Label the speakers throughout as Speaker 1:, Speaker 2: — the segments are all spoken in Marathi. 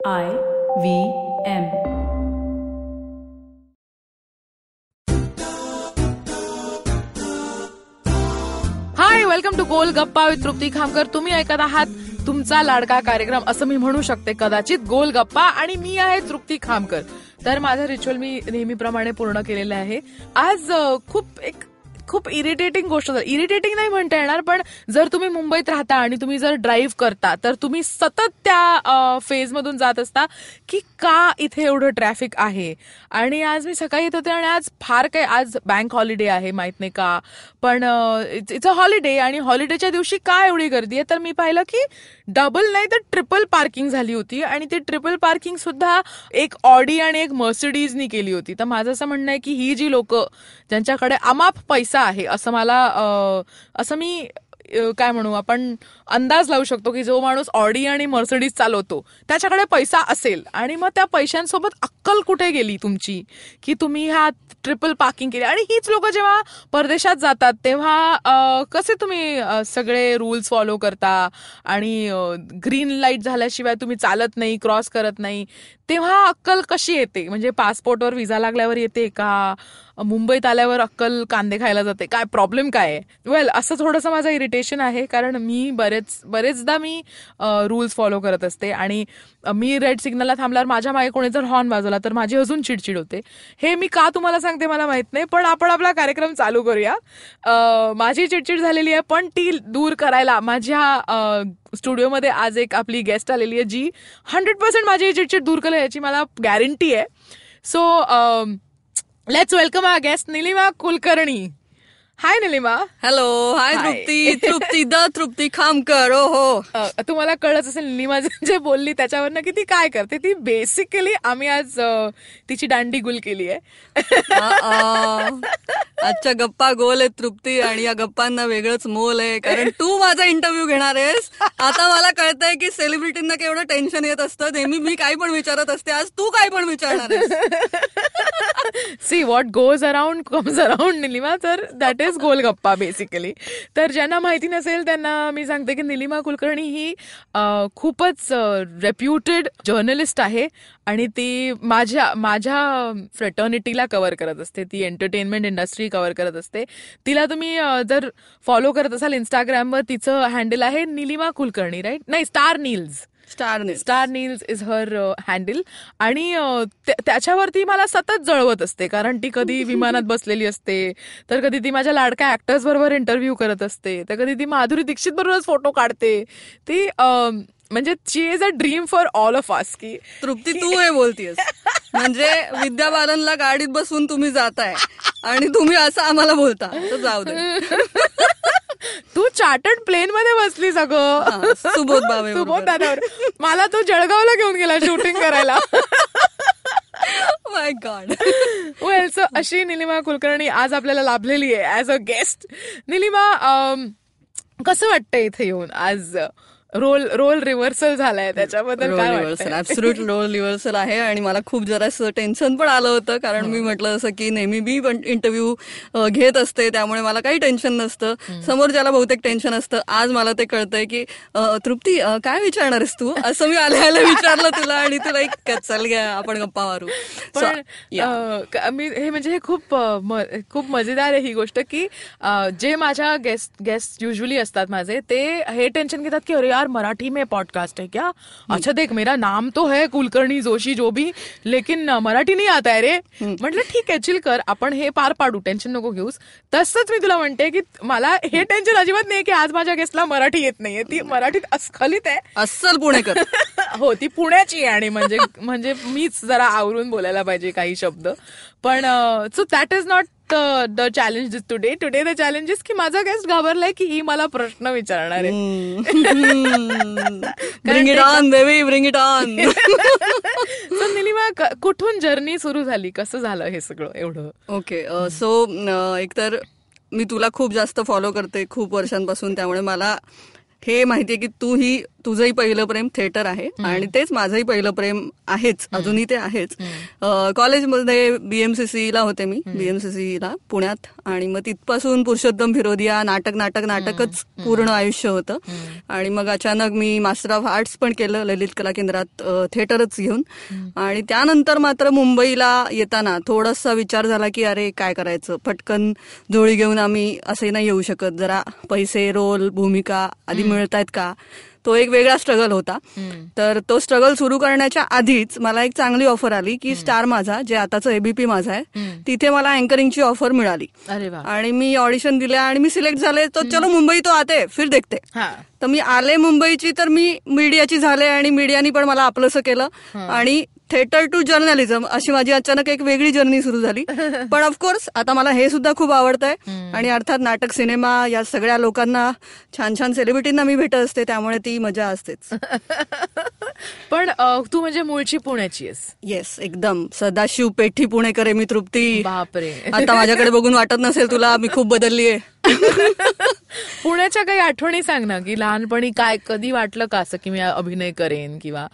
Speaker 1: I V M.
Speaker 2: Hi welcome to Gol Gappa with Trupti Khamkar तुम्ही ऐकत आहात तुमचा लाडका कार्यक्रम. असं मी म्हणू शकते कदाचित गोल गप्पा आणि मी आहे तृप्ती खामकर तर माझं रिच्युअल मी नेहमीप्रमाणे पूर्ण केलेलं आहे. आज खूप एक खूप इरिटेटिंग गोष्ट इरिटेटिंग नाही म्हणता येणार पण जर तुम्ही मुंबईत राहता आणि तुम्ही जर ड्राईव्ह करता तर तुम्ही सतत त्या फेजमधून जात असता की का इथे एवढं ट्रॅफिक आहे? आणि आज मी सकाळी येत होते आणि आज फार काही आज बँक हॉलिडे आहे माहीत नाही का. पण इट्स अ हॉलिडे आणि हॉलिडेच्या दिवशी का एवढी गर्दी आहे? तर मी पाहिलं की डबल नाही तर ट्रिपल पार्किंग झाली होती आणि ती ट्रिपल पार्किंग सुद्धा एक ऑडी आणि एक मर्सिडीजनी केली होती. तर माझं असं म्हणणं आहे की ही जी लोक ज्यांच्याकडे अमाप पैसा आहे असं मला असं मी काय म्हणू आपण अंदाज लावू शकतो की जो माणूस ऑडी आणि मर्सिडीज चालवतो त्याच्याकडे पैसा असेल आणि मग त्या पैशांसोबत अक्कल कुठे गेली तुमची? की तुम्ही ह्या ट्रिपल पार्किंग केली. आणि हीच लोक जेव्हा परदेशात जातात तेव्हा कसे तुम्ही सगळे रूल्स फॉलो करता? आणि ग्रीन लाइट झाल्याशिवाय तुम्ही चालत नाही क्रॉस करत नाही तेव्हा अक्कल कशी येते? म्हणजे पासपोर्टवर विजा लागल्यावर येते का? मुंबईत आल्यावर अक्कल कांदे खायला जाते. काय प्रॉब्लेम काय? आहे वेल असं थोडंसं माझं इरिटेशन आहे कारण मी बरेच बरेचदा मी रूल्स फॉलो करत असते आणि मी रेड सिग्नलला थांबल्यावर माझ्या मागे कोणी जर हॉर्न वाजवला तर माझी अजून चिडचिड होते. हे मी का तुम्हाला सांगते मला माहीत नाही पण आपण आपला कार्यक्रम चालू करूया. माझी चिडचिड झालेली आहे पण ती दूर करायला माझ्या स्टुडिओमध्ये आज एक आपली गेस्ट आलेली आहे जी हंड्रेड पर्सेंट माझी चिडचिड दूर करेल याची मला गॅरंटी आहे. So let's welcome our guest Nilima Kulkarni hi Nilima
Speaker 3: hello hi. Trupti Trupti the Trupti Khamkar ओ हो
Speaker 2: तुम्हाला कळत असेल निलिमा जे बोलली त्याच्यावरनं की ती काय करते. ती बेसिकली आम्ही आज तिची दांडी गुल केली आहे.
Speaker 3: आजच्या गप्पा गोल आहेत तृप्ती आणि या गप्पांना वेगळंच मोल आहे. कारण तू माझा इंटरव्ह्यू घेणार आहेस. आता मला कळतंय की सेलिब्रिटींना केवढं टेन्शन येत असतं. नेहमी मी काही पण विचारत असते. आज तू काय पण विचारणार
Speaker 2: see what goes around comes around Nilima तर दॅट इज गोलगप्पा बेसिकली तर ज्यांना माहिती नसेल त्यांना मी सांगते की निलिमा कुलकर्णी ही खूपच रेप्युटेड जर्नलिस्ट आहे आणि ती माझ्या माझ्या फ्रेटर्निटीला कव्हर करत असते. ती एंटरटेनमेंट इंडस्ट्री कव्हर करत असते. तिला तुम्ही जर फॉलो करत असाल इंस्टाग्रामवर तिचं हँडल आहे निलिमा कुलकर्णी राईट नाही star Neels
Speaker 3: star
Speaker 2: star Neels is her handle आणि अ, त्या- त्याच्यावरती मला सतत जळवत असते कारण ती कधी विमानात बसलेली असते तर कधी ती माझ्या लाडक्या ऍक्टर्स बरोबर इंटरव्ह्यू करत असते तर कधी ती माधुरी दीक्षित बरोबरच फोटो काढते. ती अ, म्हणजे she is a dream for all of us की
Speaker 3: तृप्ती तू हे बोलतीयस. म्हणजे विद्या बालनला गाडीत बसून तुम्ही जाताय आणि तुम्ही असं आम्हाला बोलता. तर जाऊ दे.
Speaker 2: तू चार्टर्ड प्लेन मध्ये बसली सगळं
Speaker 3: सुबोध
Speaker 2: सुबोध. दादावर. मला तू जळगावला घेऊन गेला शूटिंग करायला.
Speaker 3: माय गॉड
Speaker 2: वेल सो अशी निलिमा कुलकर्णी आज आपल्याला लाभलेली आहे ऍज अ गेस्ट निलिमा कसं वाटतं इथे येऊन आज? रोल रोल रिव्हर्सल झालाय त्याच्याबद्दल
Speaker 3: रोल
Speaker 2: काय
Speaker 3: रिव्हर्सल
Speaker 2: वाटतं
Speaker 3: ऍब्सुलट रोल रिव्हर्सल आहे आणि मला खूप जरासं टेन्शन पण आलं होतं कारण मी म्हटलं जसं की नेहमी मी पण इंटरव्ह्यू घेत असते त्यामुळे मला काही टेन्शन नसतं. समोर ज्याला बहुतेक टेन्शन असतं आज मला ते कळतंय की तृप्ती काय विचारणार आहेस तू? असं मी आल्या आल्या विचारलं तुला आणि तुला एक चल घ्या आपण गप्पा मारू.
Speaker 2: पण मी हे म्हणजे हे खूप खूप मजेदार आहे ही गोष्ट की जे माझ्या गेस्ट गेस्ट युजली असतात माझे ते हे टेन्शन घेतात की अरे यार मराठी में पॉडकास्ट है क्या? अच्छा देख मेरा नाम तो है कुलकर्णी जोशी जो भी लेकिन मराठी नाही आता आहे रे। म्हटलं ठीक आहे चिल कर आपण हे पार पाडू टेन्शन नको घेऊस. तसंच मी तुला म्हणते की मला हे टेन्शन अजिबात नाही की आज माझ्या गेस्टला मराठी येत नाहीये. ती मराठीत अस्खलित आहे.
Speaker 3: अस्सल पुणेकर
Speaker 2: हो ती पुण्याची आहे आणि म्हणजे म्हणजे मीच जरा आवरून बोलायला पाहिजे काही शब्द. पण so that is not the challenge today today the challenge is की माझा गेस्ट घाबरलाय की ही मला प्रश्न विचारणार आहे. निलिमा कुठून जर्नी सुरू झाली? कसं झालं हे सगळं एवढं?
Speaker 3: ओके सो एकतर मी तुला खूप जास्त फॉलो करते खूप वर्षांपासून. त्यामुळे मला हे माहितीये की तू ही तुझंही पहिलं प्रेम थिएटर आहे आणि तेच माझंही पहिलं प्रेम आहेच अजूनही ते आहेच. कॉलेजमध्ये बीएमसीसी ला होते मी. बीएमसीसी ला पुण्यात. आणि मग तिथपासून पुरुषोत्तम फिरोदिया नाटक नाटक नाटकच पूर्ण आयुष्य होतं. आणि मग अचानक मी मास्टर ऑफ आर्ट्स पण केलं ललित कला केंद्रात थिएटरच घेऊन. आणि त्यानंतर मात्र मुंबईला येताना थोडासा विचार झाला की अरे काय करायचं? पटकन जोडी घेऊन आम्ही असे नाही येऊ शकत. जरा पैसे रोल भूमिका आधी मिळतायत का? तो एक वेगळा स्ट्रगल होता. तर तो स्ट्रगल सुरू करण्याच्या आधीच मला एक चांगली ऑफर आली की स्टार माझा जे आताचं एबीपी माझा आहे तिथे मला अँकरिंगची ऑफर मिळाली. आणि मी ऑडिशन दिल्या आणि मी सिलेक्ट झाले तर चलो मुंबई तो आते फिर देखते.
Speaker 2: हा.
Speaker 3: तर मी आले मुंबईची तर मी मीडियाची झाले आणि मीडियानी पण मला आपलंसं केलं. आणि थिएटर टू जर्नलिझम अशी माझी अचानक एक वेगळी जर्नी सुरू झाली. पण ऑफकोर्स आता मला हे सुद्धा खूप आवडतंय. आणि अर्थात नाटक सिनेमा या सगळ्या लोकांना छान छान सेलिब्रिटींना मी भेटत असते त्यामुळे ती मजा असतेच.
Speaker 2: पण तू म्हणजे मूळची पुण्याची आहेस.
Speaker 3: येस एकदम. सदाशिव पेठी पुणेकर आहे मी तृप्ती.
Speaker 2: बापरे.
Speaker 3: आता माझ्याकडे बघून वाटत नसेल तुला मी खूप बदलली आहे
Speaker 2: पुण्याच्या काही आठवणी सांग ना की लहानपणी काय कधी वाटलं का असं की मी अभिनय करेन किंवा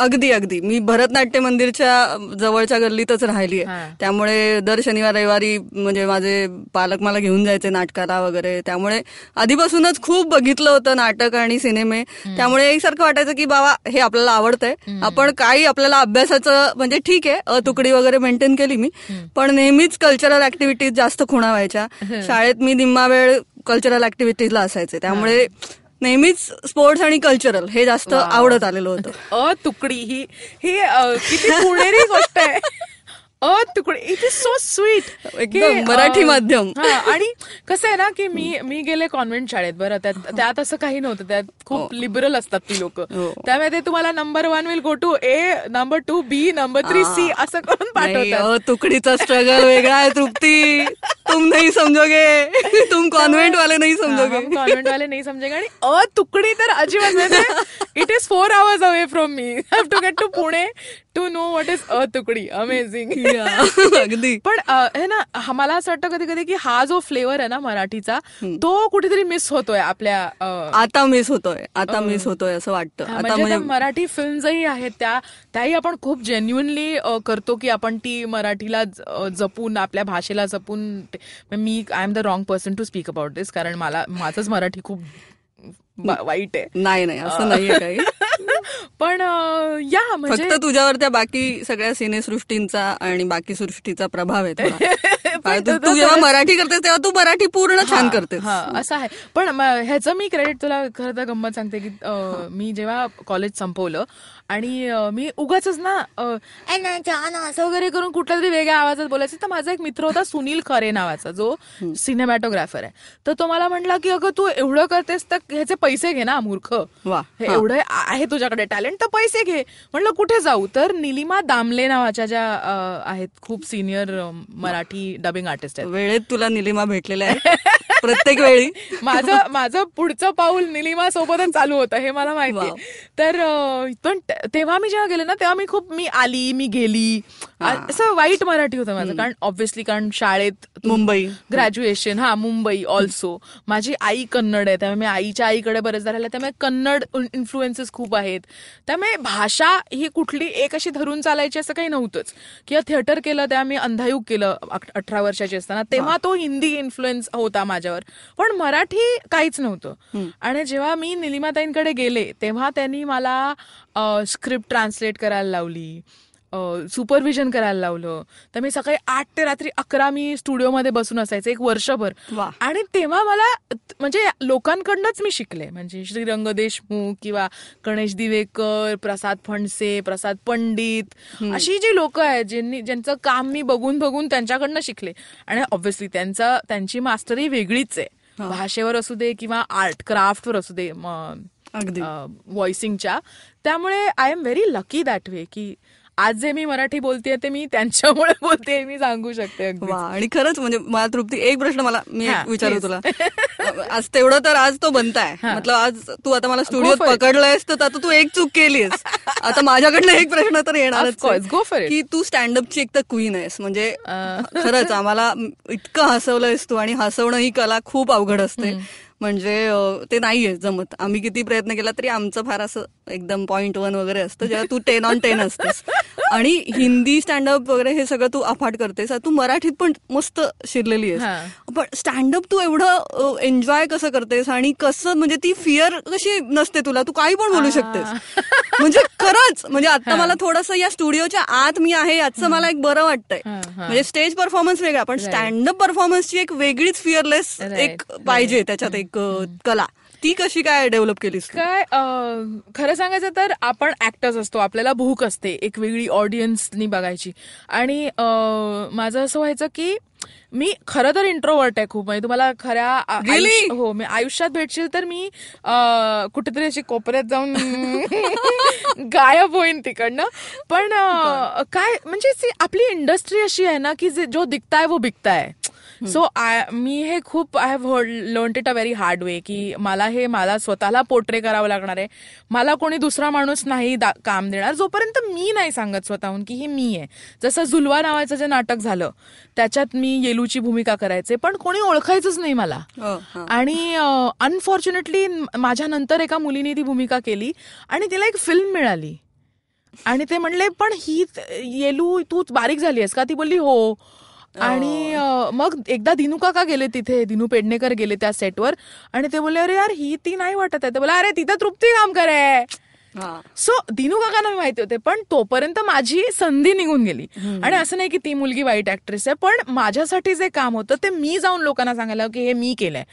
Speaker 3: अगदी अगदी. मी भरतनाट्य मंदिरच्या जवळच्या गल्लीतच राहिली. आहे. त्यामुळे दर शनिवार रविवारी म्हणजे माझे पालक मला घेऊन जायचे नाटकाला वगैरे. त्यामुळे आधीपासूनच खूप बघितलं होतं नाटक आणि सिनेमे. त्यामुळे एकसारखं वाटायचं की बाबा हे आपल्याला आवडतंय. आपण काही आपल्याला अभ्यासाचं म्हणजे ठीक आहे अ, तुकडी वगैरे मेंटेन केली मी. पण नेहमीच कल्चरल ऍक्टिव्हिटीज जास्त खुणावायच्या. शाळेत मी निम्मा वेळ कल्चरल ऍक्टिव्हिटीजला असायचे. त्यामुळे नेहमीच स्पोर्ट्स आणि कल्चरल हे जास्त आवडत आलेलं होतं.
Speaker 2: अ तुकडी. ही ही किती पुणेरी गोष्ट आहे. अ तुकडी it is so sweet.
Speaker 3: Marathi माध्यम.
Speaker 2: आणि कसं आहे ना की मी मी गेले कॉन्व्हेंट शाळेत बरं. त्यात त्यात असं काही नव्हतं. त्यात खूप लिबरल असतात ती लोक.
Speaker 3: हो.
Speaker 2: त्यामुळे ते तुम्हाला number one will go to A number two B number three C असं करून पाठवतात.
Speaker 3: अ, तुकडीचा स्ट्रगल वेगळा आहे तृप्ती. तुम नाही समजोगे. तुम कॉन्व्हेंट वाले नाही समजोगे.
Speaker 2: कॉन्व्हेंट वाले नाही समजेगा. आणि अ तुकडी तर अजिबात it is four hours away from me have to get to Pune to know what is अ तुकडी. अमेझिंग
Speaker 3: अगदी.
Speaker 2: पण हे ना मला असं वाटतं कधी कधी की हा जो फ्लेवर आहे ना मराठीचा तो कुठेतरी मिस होतोय आपल्या
Speaker 3: आता मिस होतोय आता मिस होतोय असं वाटतं. आता
Speaker 2: म्हणजे मराठी फिल्मही आहेत त्या त्याही आपण खूप जेन्युनली करतो की आपण ती मराठीला जपून आपल्या भाषेला जपून मी I am the wrong person to speak about this कारण मला माझंच मराठी खूप वाईट आहे.
Speaker 3: नाही नाही असं नाहीये काही.
Speaker 2: पण या म्हणजे
Speaker 3: फक्त तुझ्यावर त्या बाकी सगळ्या सिनेसृष्टींचा आणि बाकी सृष्टीचा प्रभाव आहे तू जेव्हा मराठी करतेस तेव्हा तू मराठी पूर्ण छान करतेस.
Speaker 2: हा असं आहे. पण ह्याचं मी क्रेडिट तुला खरं तर गंमत सांगते की मी जेव्हा कॉलेज संपवलं आणि मी उगाच ना असं वगैरे करून कुठल्या तरी वेगळ्या आवाजात बोलायचं. तर माझा एक मित्र होता सुनील खरे नावाचा जो सिनेमॅटोग्राफर आहे. तर तो मला म्हटला की अगं तू एवढं करतेस तर ह्याचे पैसे घे ना मूर्ख.
Speaker 3: वा.
Speaker 2: एवढं आहे तुझ्याकडे टॅलेंट तर पैसे घे. म्हणलं कुठे जाऊ? तर निलिमा दामले नावाच्या ज्या आहेत खूप सिनियर मराठी डबिंग आर्टिस्ट आहेत.
Speaker 3: वेळेत तुला निलिमा भेटलेल्या आहे. प्रत्येक वेळी.
Speaker 2: माझं माझं पुढचं पाऊल निलिमा सोबतच चालू होतं हे मला माहिती. तर पण तेव्हा मी जेव्हा गेले ना तेव्हा मी खूप मी आली मी गेली. असं वाईट मराठी होतं माझं. कारण ऑब्व्हियसली कारण शाळेत
Speaker 3: मुंबई.
Speaker 2: ग्रॅज्युएशन हा मुंबई ऑल्सो माझी आई कन्नड आहे. त्यामुळे मी आईच्या आईकडे बरेचदा राहिलं त्यामुळे कन्नड इन्फ्लुएन्सेस खूप आहेत. त्यामुळे भाषा ही कुठली एक अशी धरून चालायची असं काही नव्हतंच. किंवा थिएटर केलं तेव्हा मी अंधायुग केलं अठरा वर्षाची असताना. तेव्हा तो हिंदी इन्फ्लुएन्स होता माझ्यावर. पण मराठी काहीच नव्हतं. आणि जेव्हा मी निलिमाताईंकडे गेले तेव्हा त्यांनी मला स्क्रिप्ट ट्रान्सलेट करायला लावली सुपरविजन करायला लावलं. तर मी सकाळी आठ ते रात्री अकरा मी स्टुडिओमध्ये बसून असायचे एक वर्षभर. आणि तेव्हा मला म्हणजे लोकांकडनंच मी शिकले. म्हणजे श्रीरंग देशमुख किंवा गणेश दिवेकर प्रसाद फणसे प्रसाद पंडित अशी जी लोक आहेत ज्यांनी ज्यांचं काम मी बघून बघून त्यांच्याकडनं शिकले. आणि ऑब्व्हियसली त्यांचा त्यांची मास्टरी वेगळीच आहे. भाषेवर असू दे किंवा आर्ट क्राफ्टवर असू दे व्हॉइसिंगच्या त्यामुळे I am very lucky that way की आज जे मी मराठी बोलतेय ते मी त्यांच्यामुळे बोलते मी सांगू शकते
Speaker 3: आणि खरंच म्हणजे मला तृप्ती. एक प्रश्न मला मी विचारू. तुला. आज तेवढं तर आज तो बनताय. मतलब आज तू आता मला स्टुडिओत. पकडलंयस तर आता तू एक चूक केलीस. आता माझ्याकडनं एक प्रश्न तर येणारच
Speaker 2: it.
Speaker 3: की तू स्टँडअपची एक तर क्वीन आहेस. म्हणजे खरंच आम्हाला इतकं हसवलंयस तू आणि हसवणं ही कला खूप अवघड असते. म्हणजे ते नाहीये जमत. आम्ही किती प्रयत्न केला तरी आमचं फार असं एकदम पॉइंट वन वगैरे असतं जेव्हा तू टेन ऑन टेन असतेस. आणि हिंदी स्टँडअप वगैरे हे सगळं तू अफाट करतेस. तू मराठीत पण मस्त शिरलेली आहेस. पण स्टँडअप तू एवढं एन्जॉय कसं करतेस? आणि कसं म्हणजे ती फिअर कशी नसते तुला? तू काही पण बोलू शकतेस. म्हणजे खरंच म्हणजे आता मला थोडंसं या स्टुडिओच्या आत मी आहे याचं मला एक बरं वाटतंय. म्हणजे स्टेज परफॉर्मन्स वेगळा पण स्टँडअप परफॉर्मन्सची एक वेगळीच फिअरलेस एक पाहिजे त्याच्यात एक कला. ती कशी काय डेव्हलप केलीस?
Speaker 2: काय खरं सांगायचं तर आपण ऍक्टर्स असतो आपल्याला भूक असते एक वेगळी ऑडियन्सनी बघायची. आणि माझं असं व्हायचं की मी खरं तर इंट्रोवर्ट आहे खूप. म्हणजे तुम्हाला खऱ्या
Speaker 3: Really?
Speaker 2: हो मी आयुष्यात भेटशील तर मी कुठेतरी अशी कोपऱ्यात जाऊन गायब होईन तिकडनं. पण काय म्हणजे आपली इंडस्ट्री अशी आहे ना की जे जो दिखता है वो बिकता है सो मी हे खूप I have learnt a very hard way की मला हे मला स्वतःला पोर्ट्रे करावं लागणार आहे. मला कोणी दुसरा माणूस नाही काम देणार जोपर्यंत मी नाही सांगत स्वतःहून की हे मी आहे. जसं झुलवा नावाचं जे नाटक झालं त्याच्यात मी येलूची भूमिका करायचे पण कोणी ओळखायचंच नाही मला.
Speaker 3: हो, हा.
Speaker 2: आणि अनफॉर्च्युनेटली माझ्या नंतर एका मुलीने ती भूमिका केली आणि तिला एक फिल्म मिळाली. आणि ते म्हणले पण ही येलू तू बारीक झाली आहेस का? ती बोलली हो. आणि अं, मग एकदा दिनू काका गेले तिथे दिनू पेडणेकर गेले त्या सेटवर आणि ते बोलले अरे यार ही ती नाही वाटत आहे. ते बोला अरे तिथं तृप्ती काम करे
Speaker 3: हा.
Speaker 2: सो दिनू काकांना माहिती होते पण तोपर्यंत माझी संधी निघून गेली. आणि असं नाही की ती मुलगी वाईट ऍक्ट्रेस आहे पण माझ्यासाठी जे काम होतं ते मी जाऊन लोकांना सांगायला की हे मी केलंय.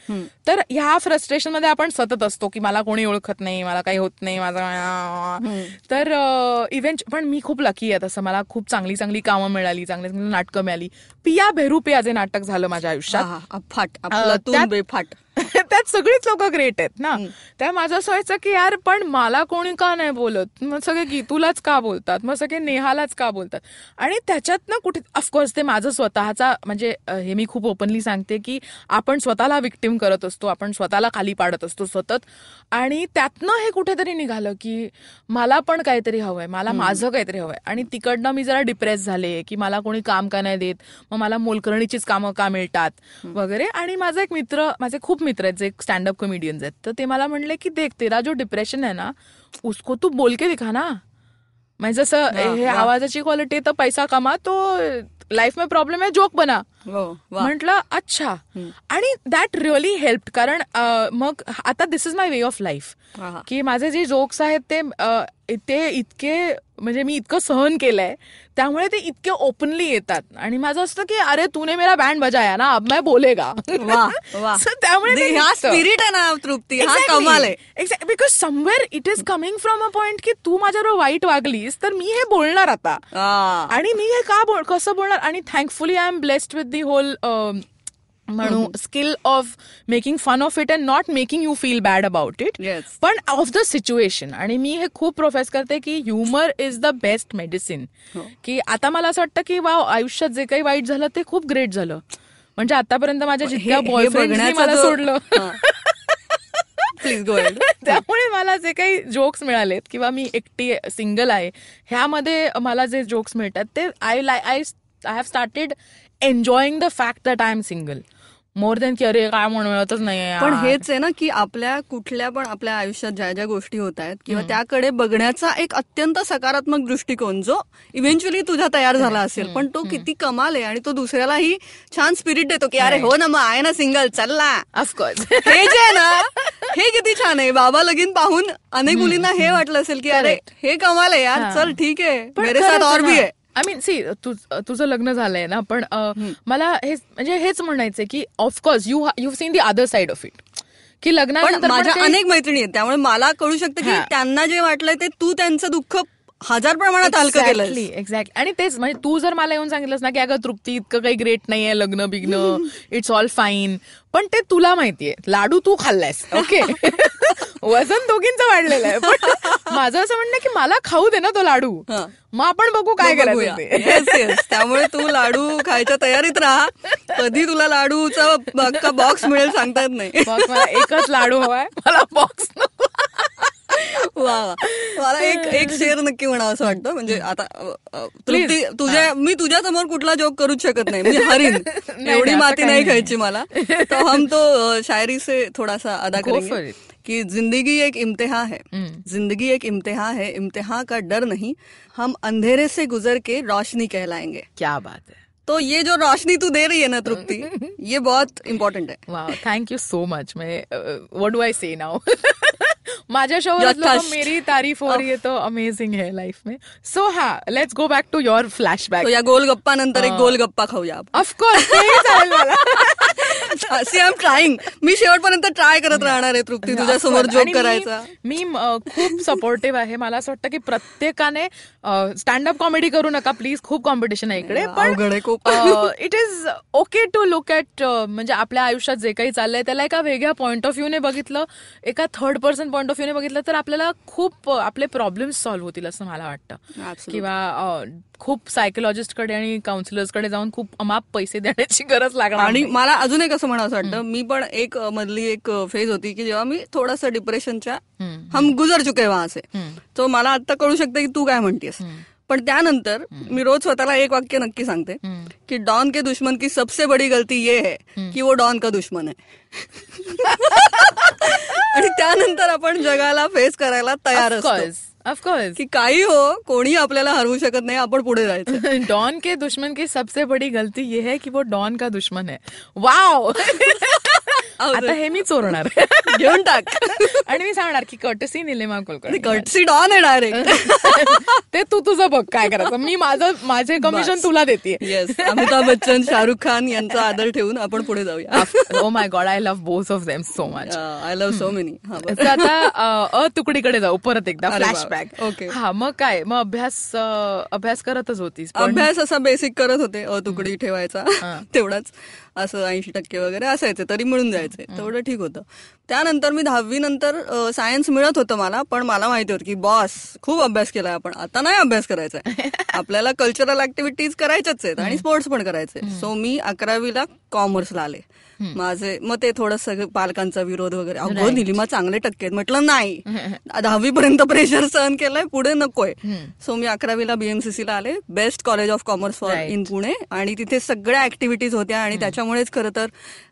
Speaker 2: तर ह्या फ्रस्ट्रेशनमध्ये आपण सतत असतो की मला कोणी ओळखत नाही मला काही होत नाही माझं तर इव्हेंट पण मी खूप लकी आहे तसं मला खूप चांगली चांगली कामं मिळाली चांगली चांगली नाटकं मिळाली. पिया बेरुपिया जे नाटक झालं माझ्या आयुष्यात. त्यात-
Speaker 3: बेफाट
Speaker 2: त्यात सगळीच लोक ग्रेट आहेत ना. त्या माझं असं व्हायचं की यार पण मला कोणी का नाही बोलत? मग सगळे गीतूलाच का बोलतात? मग सगळे नेहालाच का बोलतात? आणि त्याच्यात ना कुठे ऑफकोर्स ते माझं स्वतःचा म्हणजे हे मी खूप ओपनली सांगते की आपण स्वतःला विक्टिम करत असतो आपण स्वतःला खाली पाडत असतो सतत. आणि त्यातनं हे कुठेतरी निघालं की मला पण काहीतरी हवंय मला माझं काहीतरी हवंय. आणि तिकडनं मी जरा डिप्रेस झाले की मला कोणी काम का नाही देत मग मला मोलकरणीचीच कामं का मिळतात? वगैरे. आणि माझा एक मित्र माझे खूप मित्र आहेत जे स्टँडअप कॉमेडियन्स आहेत. तर ते मला म्हणले की देख तेरा जो डिप्रेशन आहे ना उसको तू बोल के दिखा ना. म्हणजे जसं हे आवाजाची क्वालिटी तर पैसा कमा तो लाईफ में प्रॉब्लेम आहे जोक बना.
Speaker 3: हो
Speaker 2: म्हटलं अच्छा. आणि दॅट रिअली हेल्प कारण मग आता this is my way of life. की माझे जे जोक्स आहेत ते ते इतके म्हणजे मी इतकं सहन केलंय त्यामुळे ते इतके ओपनली येतात. आणि माझं असतं की अरे तूने मेरा बँड बजाया ना अब मैं बोलेगा. त्यामुळे
Speaker 3: हा. स्पिरिट आहे ना तृप्ती. हा कमाल आहे.
Speaker 2: Because somewhere it is coming from a point की तू माझ्याबरोबर वाईट वागलीस तर मी हे बोलणार आता. आणि मी हे का बोल कसं बोलणार? आणि thankfully I am blessed with the whole म्हणू skill of making fun of it and not making you feel bad about it. पण ऑफ द सिच्युएशन आणि मी हे खूप प्रोफेस करते की humour is the best medicine की आता मला असं वाटतं की वा आयुष्यात जे काही वाईट झालं ते खूप ग्रेट झालं. म्हणजे आतापर्यंत माझ्या जितक्या बॉयफ्रेंडनी मला सोडलं.
Speaker 3: प्लीज गो
Speaker 2: त्यामुळे मला जे काही जोक्स मिळालेत किंवा मी एकटी सिंगल आहे ह्यामध्ये मला जे जोक्स मिळतात ते I lie I I have started enjoying the fact that I am single more than की अरे काय म्हणून मिळतच नाही
Speaker 3: पण हेच आहे ना की आपल्या कुठल्या पण आपल्या आयुष्यात ज्या ज्या गोष्टी होत आहेत किंवा त्याकडे बघण्याचा एक अत्यंत सकारात्मक दृष्टिकोन जो इव्हेंच्युअली तुझा तयार झाला असेल पण तो किती कमाल आहे आणि तो दुसऱ्यालाही छान स्पिरिट देतो की अरे हो ना मग आहे ना सिंगल चल्ला
Speaker 2: ऑफकोर्स
Speaker 3: हे जे आहे ना हे किती छान आहे. बाबा लगीन पाहून अनेक मुलींना हे वाटलं असेल की अरे हे कमाल आहे यार. चल ठीक आहे. मेरे साथ और भी आहे
Speaker 2: आय मीन सी तुझं लग्न झालंय ना पण मला हे म्हणजे हेच म्हणायचंय की of course you you seen the other side of it की लग्नानंतर पण
Speaker 3: माझ्या अनेक मैत्रिणी आहेत त्यामुळे मला कळू शकतं की. त्यांना जे वाटलंय ते तू त्यांचं दुःख हजार प्रमाणात हलकं केलं
Speaker 2: एक्झॅक्टली आणि तेच म्हणजे तू जर मला येऊन सांगितलंस ना की अगं तृप्ती इतकं काही ग्रेट नाहीये लग्न बिग्न इट्स ऑल फाईन पण ते तुला माहितीये लाडू तू खाल्लायस ओके वजन दोघींचं वाढलेलं आहे. पण माझं असं म्हणणं की मला खाऊ दे ना तो लाडू. मग आपण बघू काय करायचं
Speaker 3: त्यामुळे तू लाडू खायच्या तयारीत राहा. कधी तुला लाडूचा बॉक्स मिळेल सांगता येत नाही.
Speaker 2: एकच लाडू हवाय. मला बॉक्स
Speaker 3: वा वा. मला एक एक शेअर नक्की म्हणावं असं वाटतं. म्हणजे आता तुझ्या मी तुझ्या समोर कुठला जोक करूच शकत नाही. म्हणजे
Speaker 2: नाही,
Speaker 3: एवढी माती नाही. खायची मला. तो हम तो शायरी से थोड़ा सा अदा करेंगे. कि जिंदगी एक इम्तिहा है. जिंदगी एक इम्तिहा है। इम्तिहा का डर नहीं। हम अंधेरे से गुजर के रोशनी कहलाएंगे।
Speaker 2: क्या बात है।
Speaker 3: तो ये जो रोशनी तू दे रही है ना तृप्ती ये बहुत इम्पोर्टेंट है।
Speaker 2: वाह थैंक यू सो मच मैं what do I say now माझ्या शोवर. मेरी तारीफ हो रही है तो अमेजिंग है लाइफ में. सो हा let's go back to your flashback
Speaker 3: या गोलगप्पा नंतर एक गोलगप्पा खाऊया.
Speaker 2: Of course
Speaker 3: see I am trying मी शेवटपर्यंत ट्राय करत राहणार आहे तृप्ती. तुझ्या समोर
Speaker 2: आणि
Speaker 3: जोक
Speaker 2: मी-
Speaker 3: करायचा.
Speaker 2: मी खूप सपोर्टिव्ह आहे. मला असं वाटतं की प्रत्येकाने स्टँडअप कॉमेडी करू नका. प्लीज खूप कॉम्पिटिशन आहे इकडे.
Speaker 3: खूप.
Speaker 2: It is okay to look at म्हणजे आपल्या आयुष्यात जे काही चाललंय त्याला एका वेगळ्या पॉईंट ऑफ व्ह्यूने बघितलं. एका थर्ड पर्सन पॉईंट ऑफ व्ह्यूने बघितलं तर आपल्याला खूप आपले प्रॉब्लेम्स सॉल्व्ह होतील असं मला वाटतं. किंवा खूप सायकोलॉजिस्टकडे आणि काउन्सिलर्सकडे जाऊन खूप अमाप पैसे देण्याची गरज लागणार
Speaker 3: आणि. मला अजून एक असं म्हणावं असं वाटतं मी पण एक मधली एक फेज होती की जेव्हा मी थोडंसं डिप्रेशनच्या. हम गुजर चुके वहां से.
Speaker 2: हम्म.
Speaker 3: तो मला आता कळू शकतं की तू काय म्हणतेस पण त्यानंतर मी रोज स्वतःला एक वाक्य नक्की सांगते. की डॉन के दुश्मन की सबसे बड़ी गलती ये है की वो डॉन का दुश्मन है. आणि त्यानंतर आपण जगाला फेस करायला तयार असतो.
Speaker 2: ऑफकोर्स
Speaker 3: की काही हो कोणी आपल्याला हरवू शकत नाही आपण पुढे जायचं.
Speaker 2: डॉन के दुश्मन की सबसे बड़ी गलती ये है कि वो डॉन का दुश्मन है. वाव आता हे मी चोरणार.
Speaker 3: घेऊन टाक.
Speaker 2: आणि मी सांगणार की courtesy Nilima Kulkarni.
Speaker 3: Courtesy don आहे डायरेक्ट
Speaker 2: ते तू तुझं बघ काय करायचं. मी माझं माझे कमिशन. तुला देते
Speaker 3: येस अमिताभ बच्चन शाहरुख खान यांचा आदर ठेवून आपण पुढे जाऊया.
Speaker 2: ओ my god I love both of them so much
Speaker 3: I love so many
Speaker 2: आता अ, तुकडीकडे जाऊ. परत एकदा.
Speaker 3: अरे
Speaker 2: फ्लॅशबॅक
Speaker 3: ओके.
Speaker 2: हा मग काय? मग अभ्यास अभ्यास करतच होतीस
Speaker 3: अभ्यास असा बेसिक करत होते. अ तुकडी ठेवायचा. तेवढाच. असं ऐंशी टक्के वगैरे असायचे तरी मिळून जायचे. तेवढं ठीक होतं. त्यानंतर मी दहावी नंतर सायन्स मिळत होतं मला पण मला माहिती होतं की बॉस खूप अभ्यास केलाय आपण. आता नाही अभ्यास करायचा आहे. आपल्याला कल्चरल ऍक्टिव्हिटीज करायच्याच आहेत आणि स्पोर्ट्स पण करायचे सो मी अकरावीला कॉमर्सला आले. माझे मग ते थोडं सगळं पालकांचा विरोध वगैरे. अगो निलिमा चांगले टक्के म्हटलं नाही. दहावी पर्यंत प्रेशर सहन केलंय पुढे नकोय. सो मी अकरावीला बीएमसीसी ला आले. Best college of commerce for. In Pune आणि तिथे सगळ्या ऍक्टिव्हिटीज होत्या आणि त्याच्यामुळेच खरं तर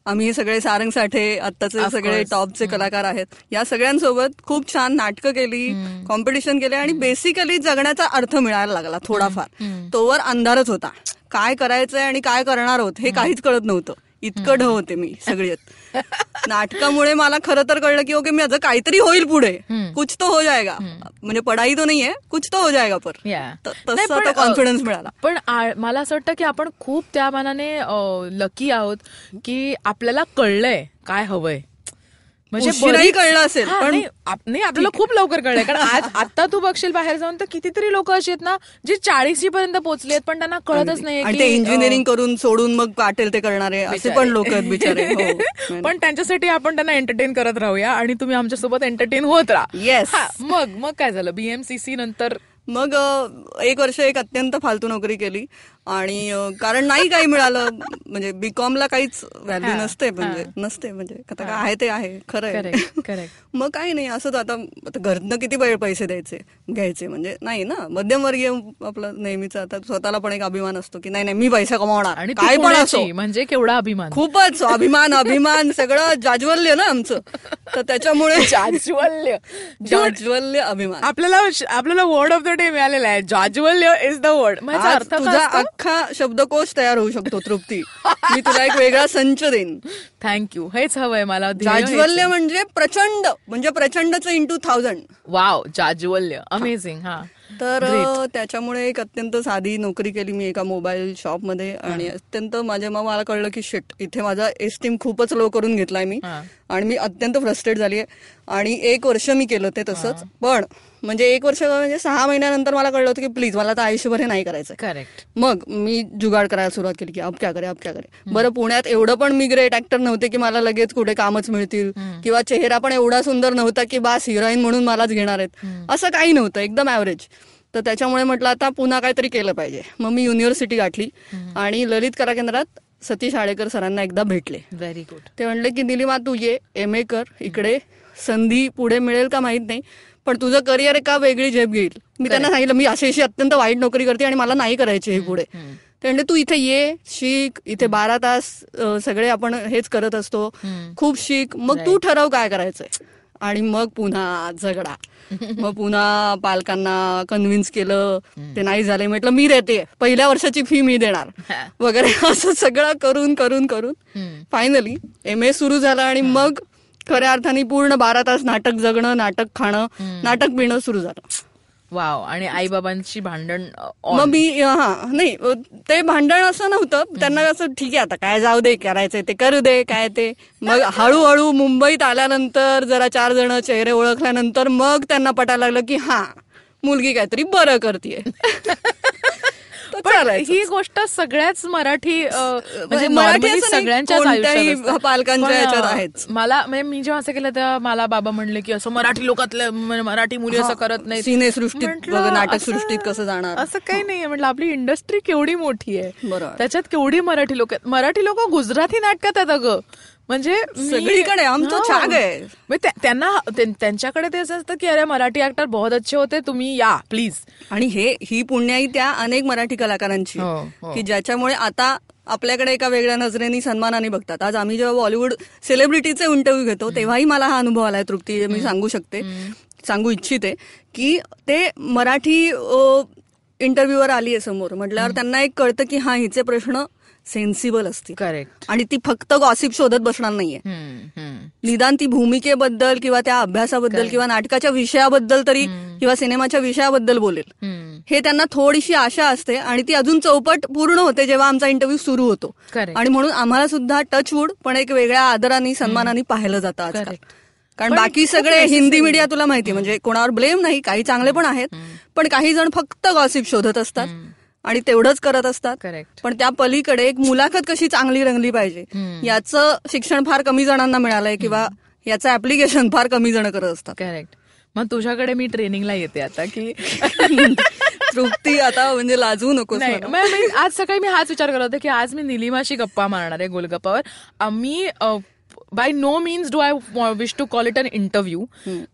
Speaker 3: आम्ही सगळे सारंग साठे आत्ताचे सगळे. टॉपचे कलाकार आहेत. या सगळ्यांसोबत खूप छान नाटकं केली कॉम्पिटिशन केले आणि बेसिकली जगण्याचा अर्थ मिळायला लागला थोडाफार. तोवर अंधारच होता. काय करायचंय आणि काय करणार आहोत हे काहीच कळत नव्हतं. इतकं ढ होते मी सगळ्यात. नाटकामुळे मला खरं तर कळलं की ओके माझं काहीतरी होईल पुढे. कुछ तो हो जाएगा म्हणजे पढाई तो नाहीये कुछ तो हो जाएगा पर. तसा कॉन्फिडन्स मिळाला.
Speaker 2: पण मला असं वाटतं की आपण खूप त्या मानाने लकी आहोत की आपल्याला कळलंय काय हवंय. बरीच-
Speaker 3: कळलं असेल, पण-
Speaker 2: नाही, आप- नाही आपल्याला खूप लवकर कळलंय कारण आज आता तू बघशील बाहेर जाऊन तर कितीतरी लोक अशी आहेत ना जी चाळीशी पर्यंत पोहोचली आहेत पण त्यांना कळतच नाही
Speaker 3: ते इंजिनिअरिंग करून सोडून मग वाटेल ते करणारे असे पण लोक आहेत बिचारे. हो.
Speaker 2: पण त्यांच्यासाठी आपण त्यांना एंटरटेन करत राहूया आणि तुम्ही आमच्यासोबत एंटरटेन होत राहा.
Speaker 3: येस
Speaker 2: मग मग काय झालं? बीएमसीसी नंतर
Speaker 3: मग एक वर्ष एक अत्यंत फालतू नोकरी केली. आणि कारण नाही काही मिळालं. म्हणजे बीकॉम ला काहीच व्हॅल्यू नसते म्हणजे नसते म्हणजे. आता काय आहे ते आहे खरं आहे
Speaker 2: करेक्ट करेक्ट
Speaker 3: मग काही नाही असंच आता घरनं किती वेळ पैसे द्यायचे घ्यायचे? म्हणजे नाही ना मध्यमवर्गीय आपलं नेहमीच आता स्वतःला पण एक अभिमान असतो की नाही नाही मी पैसा कमावणार. काय पण असो.
Speaker 2: म्हणजे केवढा अभिमान.
Speaker 3: खूपच अभिमान अभिमान सगळं जाज्वल्य ना आमचं. तर त्याच्यामुळे
Speaker 2: जाज्वल्य.
Speaker 3: जाज्वल्य अभिमान.
Speaker 2: आपल्याला आपल्याला वर्ड ऑफ द डे मिळालेला आहे. जाज्वल्य इज द वर्ड माझा अर्थ
Speaker 3: तुझा अख्खा शब्दकोश तयार होऊ शकतो तृप्ती. मी तुला एक वेगळा संच देईन.
Speaker 2: थँक्यू हेच हवंय मला.
Speaker 3: जाज्वल्य
Speaker 2: आहे.
Speaker 3: म्हणजे प्रचंड म्हणजे प्रचंडचं इंटू थाउजंड
Speaker 2: वाव जाज्वल्य. अमेझिंग हा.
Speaker 3: तर त्याच्यामुळे एक अत्यंत साधी नोकरी केली मी एका मोबाईल शॉपमध्ये आणि अत्यंत माझ्या मग मला कळलं की शिट इथे माझा एस्टीम खूपच लो करून घेतलाय मी. आणि मी अत्यंत फ्रस्ट्रेट झाली आणि एक वर्ष मी केलं ते तसंच. पण म्हणजे एक वर्ष म्हणजे सहा महिन्यानंतर मला कळलं होतं की प्लीज मला आता आयुष्यभर हे नाही करायचं
Speaker 2: करेक्ट.
Speaker 3: मग मी जुगाड करायला सुरुवात केली की अब क्या करे अब क्या करे. बरं पुण्यात एवढं पण मी ग्रेट ऍक्टर नव्हते की मला लगेच कुठे कामच मिळतील किंवा चेहरा पण एवढा सुंदर नव्हता की बास हिरोईन म्हणून मलाच घेणार आहेत. असं काही नव्हतं एकदम ऍव्हरेज तर त्याच्यामुळे म्हटलं आता पुन्हा काहीतरी केलं पाहिजे. मग मी युनिव्हर्सिटी गाठली आणि ललित कला केंद्रात सतीश आळेकर सरांना एकदा भेटले.
Speaker 2: व्हेरी गुड
Speaker 3: ते म्हणले की निलिमा तू ये एम ए कर इकडे संधी पुढे मिळेल का माहीत नाही. पण तुझं करिअर एका वेगळी झेप घेईल. मी त्यांना सांगितलं मी अशी अशी अत्यंत वाईट नोकरी करते आणि मला नाही करायची हे पुढे. ते म्हणले तू इथे ये शिक. इथे बारा तास सगळे आपण हेच करत असतो. खूप शिक. मग तू ठरव काय करायचंय. आणि मग पुन्हा झगडा. मग पुन्हा पालकांना कन्व्हिन्स केलं. ते नाही झाले. म्हटलं मी देते. पहिल्या वर्षाची फी मी देणार. वगैरे असं सगळं करून करून करून. फायनली एम ए सुरू झालं आणि मग खऱ्या अर्थाने पूर्ण बारा तास नाटक जगणं नाटक खाणं नाटक पिणं सुरू झालं.
Speaker 2: वाव. आणि आईबाबांची भांडण.
Speaker 3: मग मी हा नाही ते भांडण असं नव्हतं. त्यांना असं ठीक आहे आता काय जाऊ दे करायचंय ते करू दे काय ते. मग हळूहळू मुंबईत आल्यानंतर जरा चार जण चेहरे ओळखल्यानंतर मग त्यांना पटायला लागलं की हा मुलगी काहीतरी बरं चालायचं.
Speaker 2: ही गोष्ट सगळ्याच मराठी अ, म्हणजे
Speaker 3: मराठी नाही,
Speaker 2: असतं.
Speaker 3: पालकांच्या ह्याच्यात आहेच.
Speaker 2: मला म्हणजे मी जेव्हा असं केलं तेव्हा मला बाबा म्हणले की असं मराठी लोकातलं म- मराठी मुली असं करत नाही
Speaker 3: सिनेसृष्टीत बघ, नाटकसृष्टीत कसं जाणार?
Speaker 2: असं काही नाहीये म्हटलं आपली इंडस्ट्री केवढी मोठी आहे. त्याच्यात केवढी मराठी लोक आहेत मराठी लोक गुजराती नाटकात आहेत अगं म्हणजे
Speaker 3: सगळीकडे आमचं. छाग आहे.
Speaker 2: त्या- त्यांना त्यां- त्यांच्याकडे ते असं असतं की अरे मराठी ऍक्टर बहुत अच्छे होते तुम्ही या प्लीज
Speaker 3: आणि हे ही पुण्याई त्या अनेक मराठी कलाकारांची
Speaker 2: हो, हो.
Speaker 3: की ज्याच्यामुळे आता आपल्याकडे एका वेगळ्या नजरेने सन्मानाने बघतात आज आम्ही जेव्हा बॉलिवूड सेलिब्रिटीचे इंटरव्ह्यू घेतो तेव्हाही मला हा अनुभव आलाय तृप्ती मी सांगू शकते सांगू इच्छिते की ते मराठी इंटरव्ह्यूवर आली आहे समोर. म्हटल्यावर त्यांना एक कळतं की हा हिचे प्रश्न सेन्सिबल असतील.
Speaker 2: करेक्ट
Speaker 3: आणि ती फक्त गॉसिप शोधत बसणार नाहीये. निदान ती भूमिकेबद्दल किंवा त्या अभ्यासाबद्दल किंवा नाटकाच्या विषयाबद्दल तरी किंवा सिनेमाच्या विषयाबद्दल बोलेल. हे त्यांना थोडीशी आशा असते आणि ती अजून चौपट पूर्ण होते जेव्हा आमचा इंटरव्ह्यू सुरू होतो. आणि म्हणून आम्हाला सुद्धा टचवूड पण एक वेगळ्या आदराने सन्मानाने पाहिलं जातं आजकाल. कारण बाकी सगळे हिंदी मीडिया तुला माहिती म्हणजे कोणावर ब्लेम नाही काही चांगले पण आहेत पण काही जण फक्त गॉसिप शोधत असतात आणि तेवढंच करत असतात. पण त्या पलीकडे एक मुलाखत कशी चांगली रंगली पाहिजे याचं शिक्षण फार कमी जणांना मिळालंय किंवा याचं ऍप्लिकेशन फार कमी जण करत असतात.
Speaker 2: करेक्ट मग तुझ्याकडे मी ट्रेनिंगला येते आता की
Speaker 3: तृप्ती आता म्हणजे.
Speaker 2: मग मी- आज सकाळी मी हाच विचार करत होते की आज मी निलिमाशी गप्पा मारणार आहे गोलगप्पावर. आम्ही by no means do I wish to call it an interview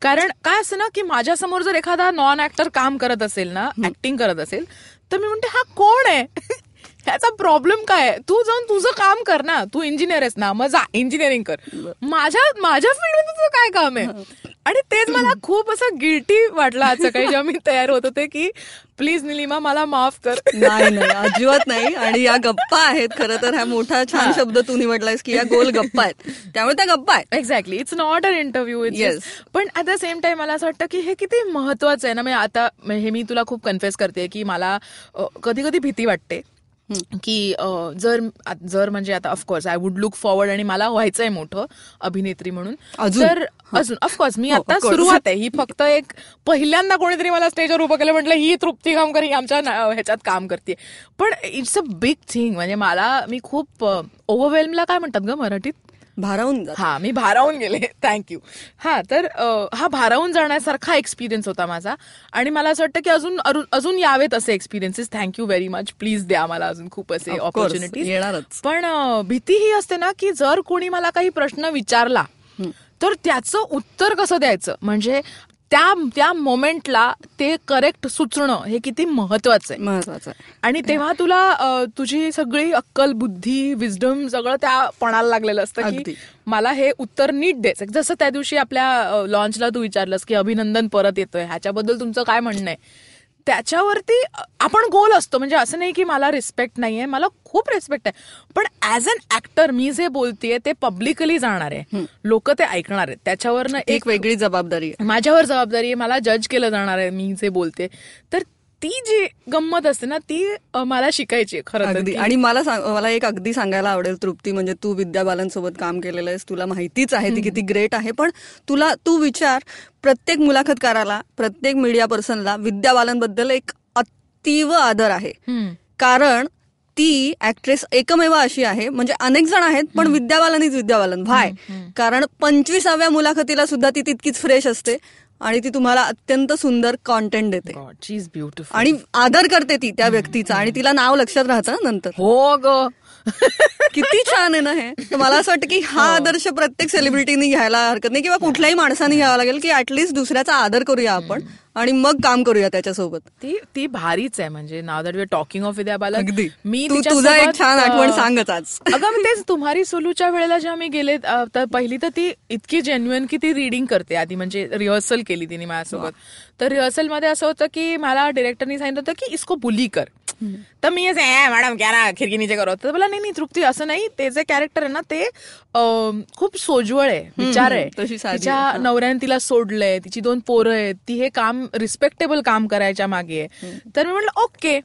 Speaker 2: कारण काय असं ना की माझ्यासमोर जर एखादा नॉन ऍक्टर काम करत असेल ना ऍक्टिंग करत असेल तर मी म्हणते हा कोण आहे? ह्याचा प्रॉब्लेम काय आहे? तू जाऊन तुझं काम कर ना. तू इंजिनियर आहेस ना मग जा इंजिनिअरिंग कर. माझ्या माझ्या फील्डमध्ये तुझं काय काम आहे? आणि तेच मला खूप असं गिल्टी वाटलं आज सकाळी जेव्हा मी तयार होत होते की प्लीज निलिमा मला माफ कर.
Speaker 3: नाही नाही अजिबात नाही. आणि या गप्पा आहेत खरं तर हा मोठा छान शब्द तू निवडलायस की या गोल गप्पा आहेत. त्यामुळे त्या गप्पा आहेत.
Speaker 2: Exactly it's not an interview
Speaker 3: Yes.
Speaker 2: पण ऍट द सेम टाइम मला असं वाटतं की हे किती महत्वाचं आहे ना? म्हणजे आता हे मी तुला खूप कन्फ्युज करते की मला कधी कधी भीती वाटते. की जर जर म्हणजे आता of course I would look forward आणि मला व्हायचंय मोठं अभिनेत्री म्हणून? तर अजून ऑफकोर्स मी
Speaker 3: हो,
Speaker 2: आता. सुरुवात आहे. ही फक्त एक पहिल्यांदा कोणीतरी मला स्टेजवर उभं केलं म्हटलं ही तृप्ती कामकर ही आमच्या ह्याच्यात काम करते पण इट्स अ बिग थिंग म्हणजे मला मी खूप ओव्हरवेल्मला काय म्हणतात ग मराठीत?
Speaker 3: भारावून
Speaker 2: हा मी भारावून गेले. थँक्यू हा तर हा भारावून जाण्यासारखा एक्सपिरियन्स होता माझा. आणि मला असं वाटतं की अजून अजून यावेत असे experiences thank you very much please द्या मला अजून खूप असे ऑपॉर्च्युनिटीज
Speaker 3: येणारच.
Speaker 2: पण भीती ही असते ना की जर कोणी मला काही प्रश्न विचारला तर त्याचं उत्तर कसं द्यायचं? म्हणजे त्या त्या मोमेंटला ते करेक्ट सुचणं हे किती महत्वाचं आहे
Speaker 3: महत्वाचं आहे
Speaker 2: आणि तेव्हा तुला तुझी सगळी अक्कल बुद्धी विजडम सगळं त्या पणाला लागलेलं असतं. की मला हे उत्तर नीट द्यायचं जसं त्या दिवशी आपल्या लॉन्चला तू विचारलंस की अभिनंदन परत येतोय. ह्याच्याबद्दल तुमचं काय म्हणणं आहे? त्याच्यावरती आपण गोल असतो. म्हणजे असं नाही की मला रिस्पेक्ट नाहीये मला खूप रिस्पेक्ट आहे. पण ऍज अन ऍक्टर मी जे बोलतेय ते पब्लिकली जाणार आहे. लोक ते ऐकणार आहेत. त्याच्यावरनं
Speaker 3: एक वेगळी जबाबदारी आहे.
Speaker 2: माझ्यावर जबाबदारी आहे मला जज केलं जाणार आहे मी जे बोलते तर ती जी गंमत असते ना ती मला शिकायची खरं
Speaker 3: अगदी. आणि मला मला एक अगदी सांगायला आवडेल तृप्ती म्हणजे तू विद्या बालनसोबत काम केलेलं आहेस तुला माहितीच आहे ती किती ग्रेट आहे पण तुला तू विचार प्रत्येक मुलाखतकाराला प्रत्येक मीडिया पर्सनला विद्या बालनबद्दल एक अतीव आदर आहे. कारण ती ऍक्ट्रेस एकमेव अशी आहे म्हणजे अनेक जण आहेत पण विद्या बालनच विद्या बालन व्हाय कारण पंचवीसाव्या मुलाखतीला सुद्धा ती तितकीच फ्रेश असते. आणि ती तुम्हाला अत्यंत सुंदर कॉन्टेंट देते.
Speaker 2: गॉड शी इज ब्युटिफुल
Speaker 3: आणि आदर करते ती त्या व्यक्तीचा. आणि तिला नाव लक्षात राहतं नंतर.
Speaker 2: हो ग.
Speaker 3: किती छान आहे ना हे. तर मला असं वाटतं की हा
Speaker 2: हो.
Speaker 3: आदर्श प्रत्येक सेलिब्रिटीनी घ्यायला हरकत नाही किंवा कुठल्याही माणसाने घ्यावा लागेल की ऍटलीस्ट दुसऱ्याचा आदर करूया आपण आणि मग काम करूया त्याच्यासोबत.
Speaker 2: ती ती भारीच आहे म्हणजे नाव that we talking of Vidya Balan
Speaker 3: अगदी.
Speaker 2: मी
Speaker 3: तुझा एक छान आठवण
Speaker 2: अं,
Speaker 3: सांगच आज.
Speaker 2: अगं तेच तुम्हारी सोलूच्या वेळेला जेव्हा मी गेले तर पहिली तर ती इतकी जेन्युअन की ती रिडिंग करते आधी म्हणजे रिहर्सल केली तिने माझ्यासोबत. तर रिहर्सलमध्ये असं होतं की मला डिरेक्टरनी सांगितलं होतं की इसको बुली कर. तर मी असं "ए, मॅडम क्या ना खिडकी नीचे करो. तर बोला नाही नाही तृप्ती असं नाही. ते जे कॅरेक्टर आहे ना ते खूप सोज्वळ आहे विचार आहे. तिच्या. नवऱ्याने तिला सोडलंय तिची दोन पोरं आहेत ती हे काम रिस्पेक्टेबल काम करायच्या मागे तर मी म्हटलं ओके.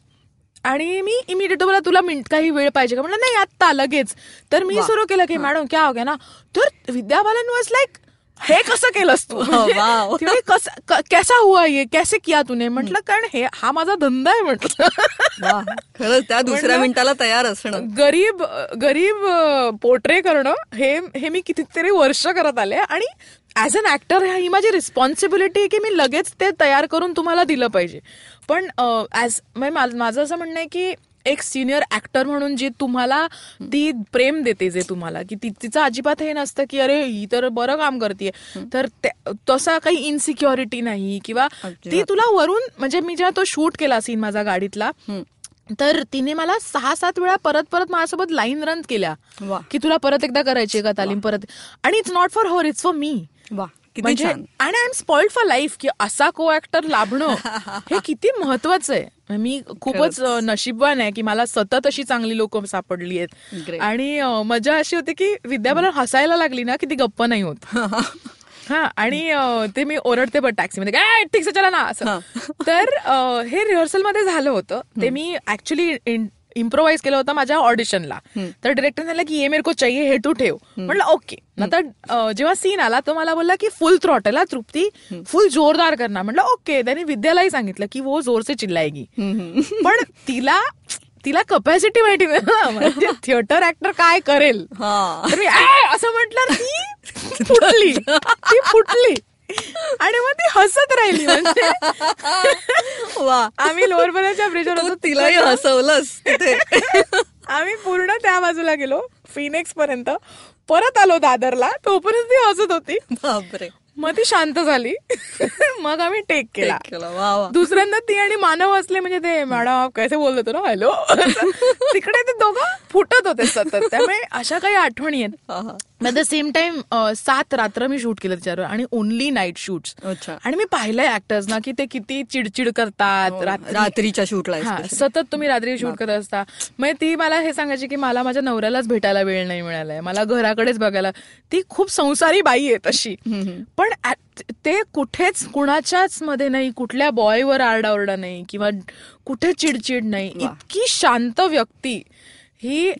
Speaker 2: आणि मी इमिडिएट बोला तुला मिनिट काही वेळ पाहिजे का? म्हटलं नाही आत्ता लगेच. तर मी सुरू केलं की मॅडम क्या हो गया ना? तर विद्या बालन वॉज लाईक हे कसं केलंस तू? म्हणजे
Speaker 3: वाव.
Speaker 2: ती म्हणे, "कस- हुआ ये? कैसे किया तूने? म्हटलं कारण हे हा माझा धंदा आहे म्हटलं.
Speaker 3: खरंच त्या दुसऱ्या मिनिटाला तयार असणं.
Speaker 2: गरीब गरीब पोर्ट्रे करणं हे हे मी कितीतरी वर्ष करत आले आणि ऍज अन ऍक्टर ही माझी रिस्पॉन्सिबिलिटी आहे की मी लगेच ते तयार करून तुम्हाला दिलं पाहिजे. पण ऍज माझं असं म्हणणं आहे की एक सिनियर ऍक्टर म्हणून जी तुम्हाला ती प्रेम देते जे तुम्हाला की ती- तिचं अजिबात हे नसतं की अरे ही तर बरं काम करते तर तसा काही इनसिक्युरिटी नाही किंवा ती. तुला वरून म्हणजे मी जेव्हा तो शूट केला सीन माझा गाडीतला तर तिने मला सहा सात वेळा परत परत माझ्यासोबत लाईन रन केल्या. की तुला परत एकदा करायची का तालीम परत? आणि it's not for her it's for me म्हणजे आणि I am spoiled for life की असा को ऍक्टर लाभणं हे किती महत्वाचं आहे. मी खूपच नशीबवान आहे की मला सतत अशी चांगली लोक सापडली आहेत. आणि मजा अशी होती की विद्याबालन हसायला लागली ना की ती गप्प नाही होत. हा आणि ते मी ओरडते पण टॅक्सीमध्ये काय ठीक से चला ना असं. तर हे रिहर्सलमध्ये झालं होतं. ते मी ऍक्च्युली इम्प्रोव्हाइज केलं होतं माझ्या ऑडिशनला तर डिरेक्टर सांगितलं की ये मेरे को चाहिए हे तू ठेव. म्हटलं ओके नंतर अ, जेव्हा सीन आला तो मला बोलला की फुल थ्रॉटल तृप्ती. फुल जोरदार करणार. म्हटलं ओके त्याने विद्यालाही सांगितलं की वो जोर से चिल्लाएगी पण तिला तिला कपॅसिटी माहिती म्हणजे थिएटर ऍक्टर काय करेल? तर मी "आय!" असं म्हटलं ती फुटली. ती फुटली. आणि मग ती हसत राहिली म्हणजे.
Speaker 3: वा.
Speaker 2: आम्ही लोअरपर्यंतच्या ब्रिजवर होतो
Speaker 3: तिलाही हसवलंस तिथे.
Speaker 2: आम्ही पूर्ण त्या बाजूला गेलो फिनेक्स पर्यंत. परत आलो दादरला तोपर्यंत ती हसत होती.
Speaker 3: बापरे.
Speaker 2: मग ती शांत झाली. मग आम्ही टेक केला. दुसऱ्यांदा ती आणि मानव असले म्हणजे ते मॅडम कैसे बोलत होतो ना? हॅलो तिकडे ते दोघं फुटत होते सतत. त्यामुळे अशा काही आठवणी आहेत.
Speaker 3: हा, हा.
Speaker 2: ऍट द सेम टाइम सात रात्र मी शूट केलं त्याच्यावर आणि ओनली नाईट शूट्स
Speaker 3: अच्छा.
Speaker 2: आणि मी पाहिलंय ऍक्टर्स ना की ते किती चिडचिड करतात. रात्री
Speaker 3: रात्रीच्या शूटला
Speaker 2: हा. सतत तुम्ही रात्री शूट करत असता. मग ती मला हे सांगायची की मला माझ्या नवऱ्यालाच भेटायला वेळ नाही मिळालाय. मला घराकडेच बघायला ती खूप संसारी बाई आहे तशी. पण ते कुठेच कुणाच्याच मध्ये नाही कुठल्या बॉयवर आरडाओरडा नाही किंवा कुठे चिडचिड नाही. इतकी शांत व्यक्ती. ही.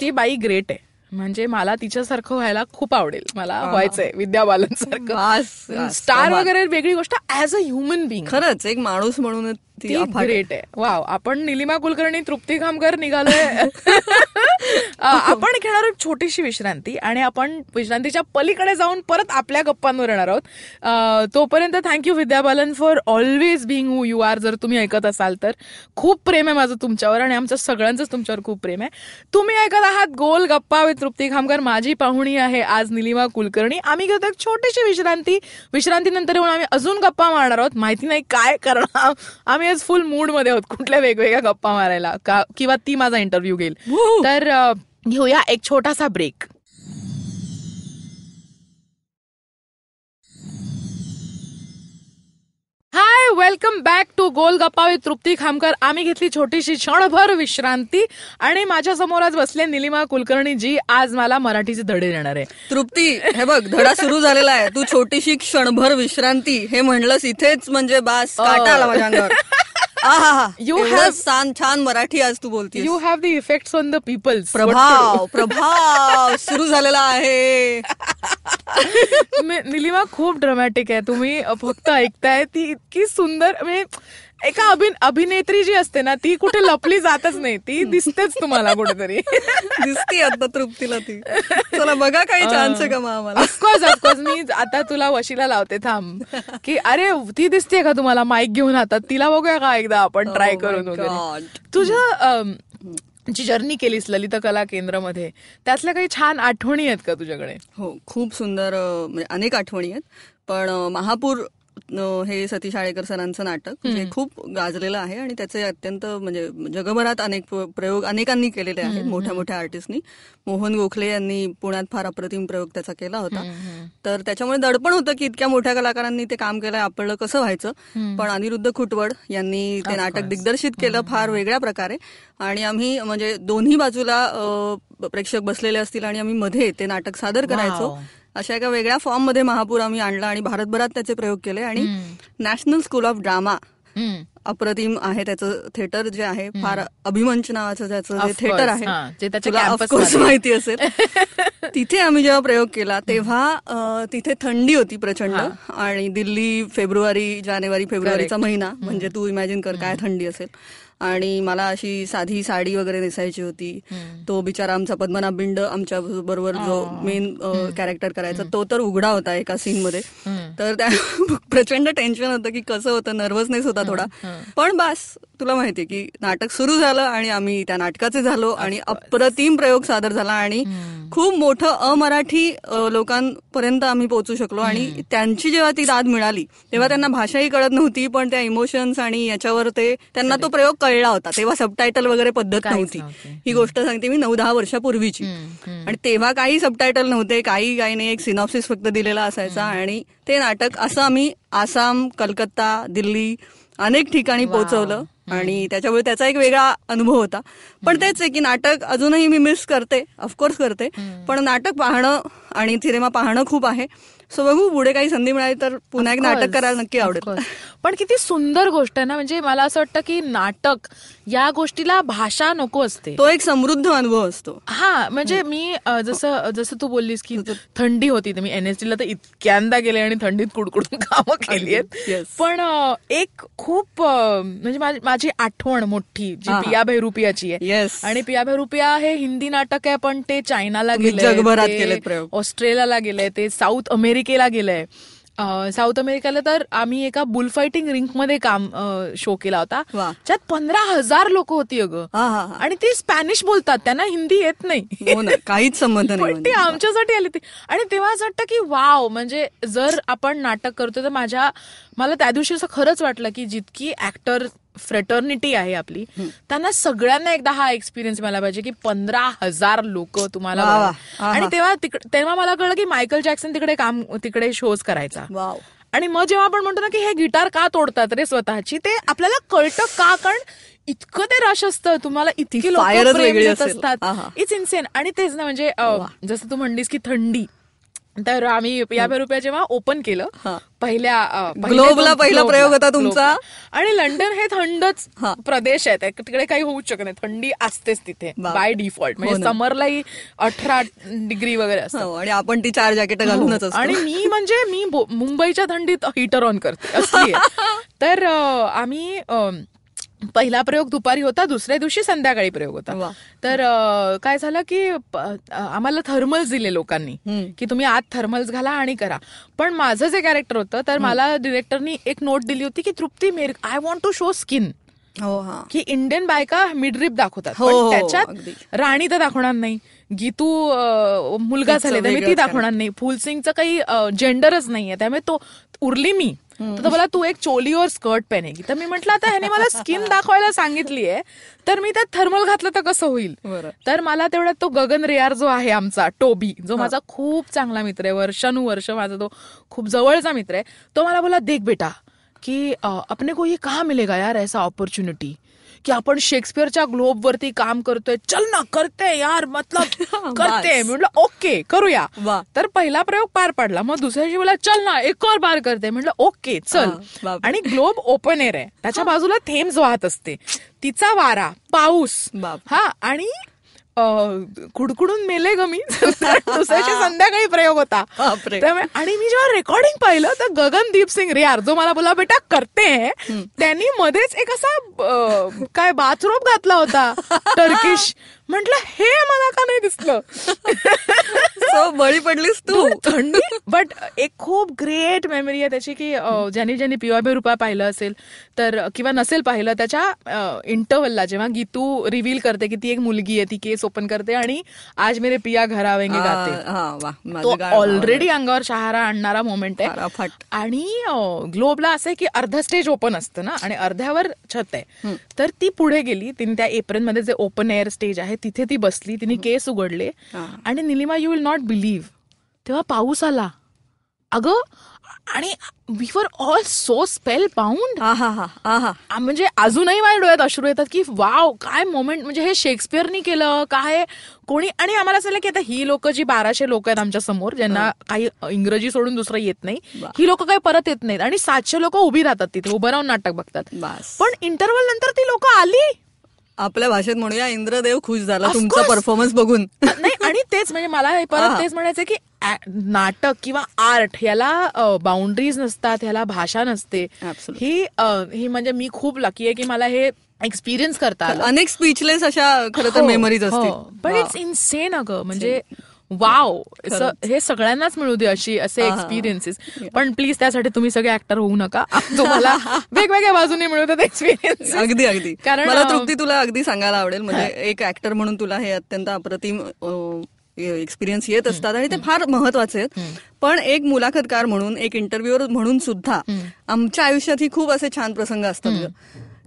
Speaker 2: ती बाई ग्रेट आहे. म्हणजे मला तिच्यासारखं व्हायला खूप आवडेल. मला व्हायचंय विद्या बालन सारखं स्टार. वगैरे वेगळी गोष्ट ऍज अ ह्युमन बिंग
Speaker 3: खरंच एक माणूस म्हणून ती.
Speaker 2: ग्रेट आहे. वाव आपण निलिमा कुलकर्णी तृप्ती खामकर निघालोय आपण घेणार आहोत छोटीशी विश्रांती आणि आपण विश्रांतीच्या पलीकडे जाऊन परत आपल्या गप्पांवर येणार आहोत. तोपर्यंत thank you Vidya Balan for always being who you are जर तुम्ही ऐकत असाल तर खूप प्रेम आहे माझं तुमच्यावर आणि आमचं सगळ्यांचंच तुमच्यावर खूप प्रेम आहे. तुम्ही ऐकत आहात गोल गप्पा विथ तृप्ती खामकर माझी पाहुणी आहे आज निलिमा कुलकर्णी. आम्ही घेतो एक छोटीशी विश्रांती. विश्रांतीनंतर येऊन आम्ही अजून गप्पा मारणार आहोत. माहिती नाही काय करणार. आम्ही आज फुल मूडमध्ये आहोत कुठल्या वेगवेगळ्या गप्पा मारायला का किंवा ती माझा इंटरव्ह्यू घेईल! तर घेऊया एक छोटासा break hi welcome back to golgappa with Trupti Khamkar आम्ही घेतली छोटीशी क्षणभर विश्रांती आणि माझ्यासमोर आज बसले निलिमा कुलकर्णी जी आज मला मराठीचे धडे देणार आहे.
Speaker 3: तृप्ती हे बघ धडा सुरू झालेला आहे. तू छोटीशी क्षणभर विश्रांती हे म्हणलंस इथेच म्हणजे बास काटा आला माझ्या अंगावर. एवढं
Speaker 2: have-
Speaker 3: छान छान मराठी आज तू बोलतीस
Speaker 2: you have the effects on the peoples
Speaker 3: प्रभाव प्रभाव सुरू झालेला आहे.
Speaker 2: निलिमा खूप ड्रामॅटिक आहे. तुम्ही फक्त ऐकताय ती इतकी सुंदर म्हणजे एका अभिन अभिनेत्री जी असते ना ती कुठे लपली जातच नाही. ती दिसतेच तुम्हाला कुठेतरी.
Speaker 3: दिसती आता तृप्तीला ती. चला बघा काही चान्स आहे का आम्हाला?
Speaker 2: ऑफकोर्स ऑफकोर्स मी आता तुला वशीला लावते थांब. की अरे ती दिसते का तुम्हाला? माईक घेऊन हातात. तिला बघूया का एकदा आपण ट्राय
Speaker 3: Oh
Speaker 2: करून वगैरे.
Speaker 3: God.
Speaker 2: तुझं अम, जी जर्नी केलीस ललित कला केंद्रामध्ये त्यातल्या काही छान आठवणी आहेत का तुझ्याकडे?
Speaker 3: हो खूप सुंदर म्हणजे अनेक आठवणी आहेत. पण महापूर हे सतीश आळेकर सरांचं नाटक जे खूप गाजलेलं आहे आणि त्याचे अत्यंत म्हणजे जगभरात अनेक प्र- प्रयोग अनेकांनी केलेले आहेत मोठ्या मोठ्या आर्टिस्टनी. मोहन गोखले यांनी पुण्यात फार अप्रतिम प्रयोग त्याचा केला होता. तर त्याच्यामुळे दडपण होतं की इतक्या मोठ्या कलाकारांनी ते काम केलंय आपलं कसं व्हायचं? पण अनिरुद्ध खुटवड यांनी ते नाटक दिग्दर्शित केलं फार वेगळ्या प्रकारे. आणि आम्ही म्हणजे दोन्ही बाजूला प्रेक्षक बसलेले असतील आणि आम्ही मध्ये ते नाटक सादर करायचो. अशा एका वेगळ्या फॉर्ममध्ये महापूर आम्ही आणला आणि भारतभरात त्याचे प्रयोग केले आणि नॅशनल स्कूल ऑफ ड्रामा. अप्रतिम आहे त्याचं थिएटर जे आहे फार अभिमंच नावाचं त्याचं जे थिएटर आहे. तुला ऑफकोर्स. माहिती असेल. तिथे आम्ही जेव्हा प्रयोग केला तेव्हा तिथे थंडी होती प्रचंड आणि दिल्ली फेब्रुवारी जानेवारी फेब्रुवारीचा महिना म्हणजे तू इमॅजिन कर काय थंडी असेल. आणि मला अशी साधी साडी वगैरे नेसायची होती. तो बिचारा आमचा पद्मनाभ बिंड आमच्या बरोबर जो मेन कॅरेक्टर करायचा तो तर उघडा होता एका सीन मध्ये. तर त्या प्रचंड टेन्शन होतं की कसं होतं नर्वसनेस होता थोडा. पण बस तुला माहितीये की नाटक सुरू झालं आणि आम्ही त्या नाटकाचे झालो आणि अप्रतिम प्रयोग सादर झाला आणि खूप मोठं अमराठी लोकांपर्यंत आम्ही पोहोचू शकलो आणि त्यांची जेव्हा ती दाद मिळाली तेव्हा त्यांना भाषाही कळत नव्हती पण त्या इमोशन्स आणि याच्यावर ते त्यांना तो प्रयोग कळला होता. तेव्हा सबटायटल वगैरे पद्धत नव्हती. ही गोष्ट सांगते मी नऊ दहा वर्षापूर्वीची. आणि तेव्हा काही सबटायटल नव्हते काही काही नाही. एक सिनॉप्सिस फक्त दिलेला असायचा आणि ते नाटक असं आम्ही आसाम कलकत्ता दिल्ली अनेक ठिकाणी पोहोचवलं. आणि त्याच्यामुळे त्याचा एक वेगळा अनुभव होता. पण तेच आहे की नाटक अजूनही मी मिस करते. ऑफकोर्स करते. पण नाटक पाहणं आणि सिनेमा पाहणं खूप आहे. सो बघू पुढे काही संधी मिळाली तर पुन्हा एक नाटक करायला नक्की आवडेल.
Speaker 2: पण किती सुंदर गोष्ट आहे ना म्हणजे मला असं वाटतं की नाटक या गोष्टीला भाषा नको असते
Speaker 3: तो एक समृद्ध अनुभव असतो
Speaker 2: हा म्हणजे मी जसं जसं तू बोललीस की थंडी होती तर मी एनएसटीला तर इतक्यांदा गेले आणि थंडीत कुडकुडून कामं केली आहेत. पण एक खूप म्हणजे माझी- आठवण मोठी जी. पिया बेरुपियाची आहे. आणि पिया बेरुपिया हे हिंदी नाटक आहे पण ते चायनाला गेलंय,
Speaker 3: जगभरात प्रयोग.
Speaker 2: ऑस्ट्रेलियाला गेलंय ते साऊथ अमेरिकेला गेलंय. साऊथ अमेरिकेला तर आम्ही एका बुलफायटिंग रिंकमध्ये काम शो केला होता. ज्यात पंधरा हजार लोक होती अगं. आणि ते स्पॅनिश बोलतात त्यांना हिंदी येत नाही.
Speaker 3: हो ना काहीच संबंध नाही
Speaker 2: पण ती
Speaker 3: म्हणजे.
Speaker 2: आमच्यासाठी आली ती. आणि तेव्हा असं वाटतं की वाव म्हणजे जर आपण नाटक करतो तर माझ्या मला त्या दिवशी असं खरंच वाटलं की जितकी ऍक्टर फ्रेटर्निटी आहे आपली त्यांना सगळ्यांना एकदा हा एक्सपिरियन्स मिळाला पाहिजे की पंधरा हजार लोक तुम्हाला. आणि. तेव्हा तेव्हा मला कळलं की मायकल जॅक्सन तिकडे काम तिकडे शोज करायचा. आणि मग जेव्हा आपण म्हणतो ना की हे गिटार का तोडतात रे स्वतःची ते आपल्याला कळतं का? कारण इतकं ते रश असतं तुम्हाला इतकी लोक. असतात. इट्स इन्सेन आणि तेच ना म्हणजे जसं तू म्हणलीस की थंडी. तर आम्ही या रुपया जेव्हा ओपन केलं
Speaker 3: हा.
Speaker 2: पहिल्या
Speaker 3: ग्लोबला पहिला प्रयोग होता तुमचा?
Speaker 2: आणि लंडन हे थंडच
Speaker 3: हा.
Speaker 2: प्रदेश आहे तिकडे काही होऊच शकत नाही थंडी असतेच तिथे. बाय डिफॉल्ट
Speaker 3: हो
Speaker 2: म्हणजे
Speaker 3: ना.
Speaker 2: समरलाही अठरा डिग्री वगैरे असतं
Speaker 3: हो, आणि आपण ती चार जॅकेट घालूनच असतो
Speaker 2: आणि मी म्हणजे मी मुंबईच्या थंडीत हिटर ऑन करते. तर आम्ही पहिला प्रयोग दुपारी होता दुसऱ्या दिवशी संध्याकाळी प्रयोग होता. तर काय झालं की आम्हाला थर्मल्स दिले लोकांनी. की तुम्ही आत थर्मल्स घाला आणि करा पण माझं जे कॅरेक्टर होतं तर मला डिरेक्टरनी एक नोट दिली होती की तृप्ती मेर I want to show skin
Speaker 3: हो
Speaker 2: की इंडियन बायका मिडरिप दाखवतात.
Speaker 3: हो,
Speaker 2: पण
Speaker 3: हो,
Speaker 2: त्याच्यात. राणी तर दाखवणार नाही. गीतू मुलगा झाले तर मी ती दाखवणार नाही. फुलसिंगचं काही जेंडरच नाहीये. त्यामुळे तो उरली मी. तर तो बोला तू एक चोली और स्कर्ट पहनेगी तर मी म्हटलं आता ह्याने मला स्किन दाखवायला सांगितली आहे तर मी त्यात थर्मल घातलं तर कसं होईल. तर मला तेवढ्यात तो गगन रेयार जो आहे आमचा टोबी जो माझा खूप चांगला मित्र आहे वर्षानुवर्ष माझा तो खूप जवळचा मित्र आहे तो मला बोला देख बेटा की अपने को ये कहा मिलेगा यार ऐसा ऑपॉर्च्युनिटी की आपण शेक्सपियरच्या ग्लोब वरती काम करतोय चल ना करते यार मतलब करते म्हटलं ओके करूया. तर पहिला प्रयोग पार पडला. मग दुसऱ्या दिवशी बोला चल ना एक और बार करते. म्हटलं ओके चल. आणि ग्लोब ओपन एअर आहे. त्याच्या बाजूला थेम्स वाहत असते. तिचा वारा पाऊस. हा आणि कुडकुडून मेले ग मी. दुसऱ्याची संध्याकाळी प्रयोग होता. त्यामुळे आणि मी जेव्हा रेकॉर्डिंग पाहिलं तर गगनदीप सिंग रेयार जो मला बोला बेटा करते है. त्यांनी मध्येच एक असा काय बाथरोब घातला होता टर्किश म्हटलं हे मला का नाही दिसलं?
Speaker 3: सो बळी पडलीस तू.
Speaker 2: थंडी. बट एक खूप ग्रेट मेमरी आहे त्याची की ज्यांनी ज्यांनी पिवाबे रुपा पाहिलं असेल तर किंवा नसेल पाहिलं त्याच्या इंटरवलला जेव्हा गीतू रिव्हील करते की ती एक मुलगी आहे ती केस ओपन करते आणि आज मेरे पिया घर आवेंगे गाते. ऑलरेडी अंगावर शहारा आणणारा मोमेंट आहे. आणि ग्लोबला असं आहे की अर्ध स्टेज ओपन असतं ना आणि अर्ध्यावर छत आहे. तर ती पुढे गेली तिने त्या एप्रिलमध्ये जे ओपन एअर स्टेज आहे तिथे ती बसली तिने केस उघडले. आणि Nilima you will not believe तेव्हा पाऊस आला. अगं आणि we were all so spell आ, म्हणजे अजूनही माझ्या डोळ्यात अश्रू येतात की वाव काय मोमेंट म्हणजे हे शेक्सपियरनी केलं काय कोणी आणि आम्हाला असं की आता ही लोक जी बाराशे लोक आहेत आमच्यासमोर ज्यांना काही इंग्रजी सोडून दुसरं येत नाही. ही लोक काही परत येत नाहीत. आणि सातशे लोक उभी राहतात तिथे उभं राहून नाटक बघतात. पण इंटरव्हल नंतर ती लोक आली.
Speaker 3: आपल्या भाषेत म्हणूया इंद्रदेव खुश झाला तुमचा. परफॉर्मन्स बघून
Speaker 2: नाही आणि तेच म्हणजे मला हे परत. तेच म्हणायचं की नाटक किंवा आर्ट ह्याला बाउंड्रीज नसतात ह्याला भाषा नसते. ही ही म्हणजे मी खूप लकी आहे की मला हे एक्सपिरियन्स करता
Speaker 3: अनेक स्पीचलेस अशा खरं तर मेमरीज असतील
Speaker 2: पण. इट्स इन्सेन अगं म्हणजे वाव हे सगळ्यांनाच मिळू दे अशी असे. एक्सपिरियन्सेस पण प्लीज त्यासाठी तुम्ही सगळे ऍक्टर होऊ नका. तुम्हाला वेगवेगळ्या बाजूने मिळतात एक्सपिरियन्स
Speaker 3: अगदी अगदी.
Speaker 2: कारण,
Speaker 3: मला तृप्ती तुला अगदी सांगायला आवडेल. म्हणजे एक ऍक्टर म्हणून तुला हे अत्यंत अप्रतिम एक्सपिरियन्स येत असतात आणि ते फार महत्त्वाचे आहेत. पण एक मुलाखतकार म्हणून एक इंटरव्ह्युअर म्हणून सुद्धा आमच्या आयुष्यात ही खूप असे छान प्रसंग असतात.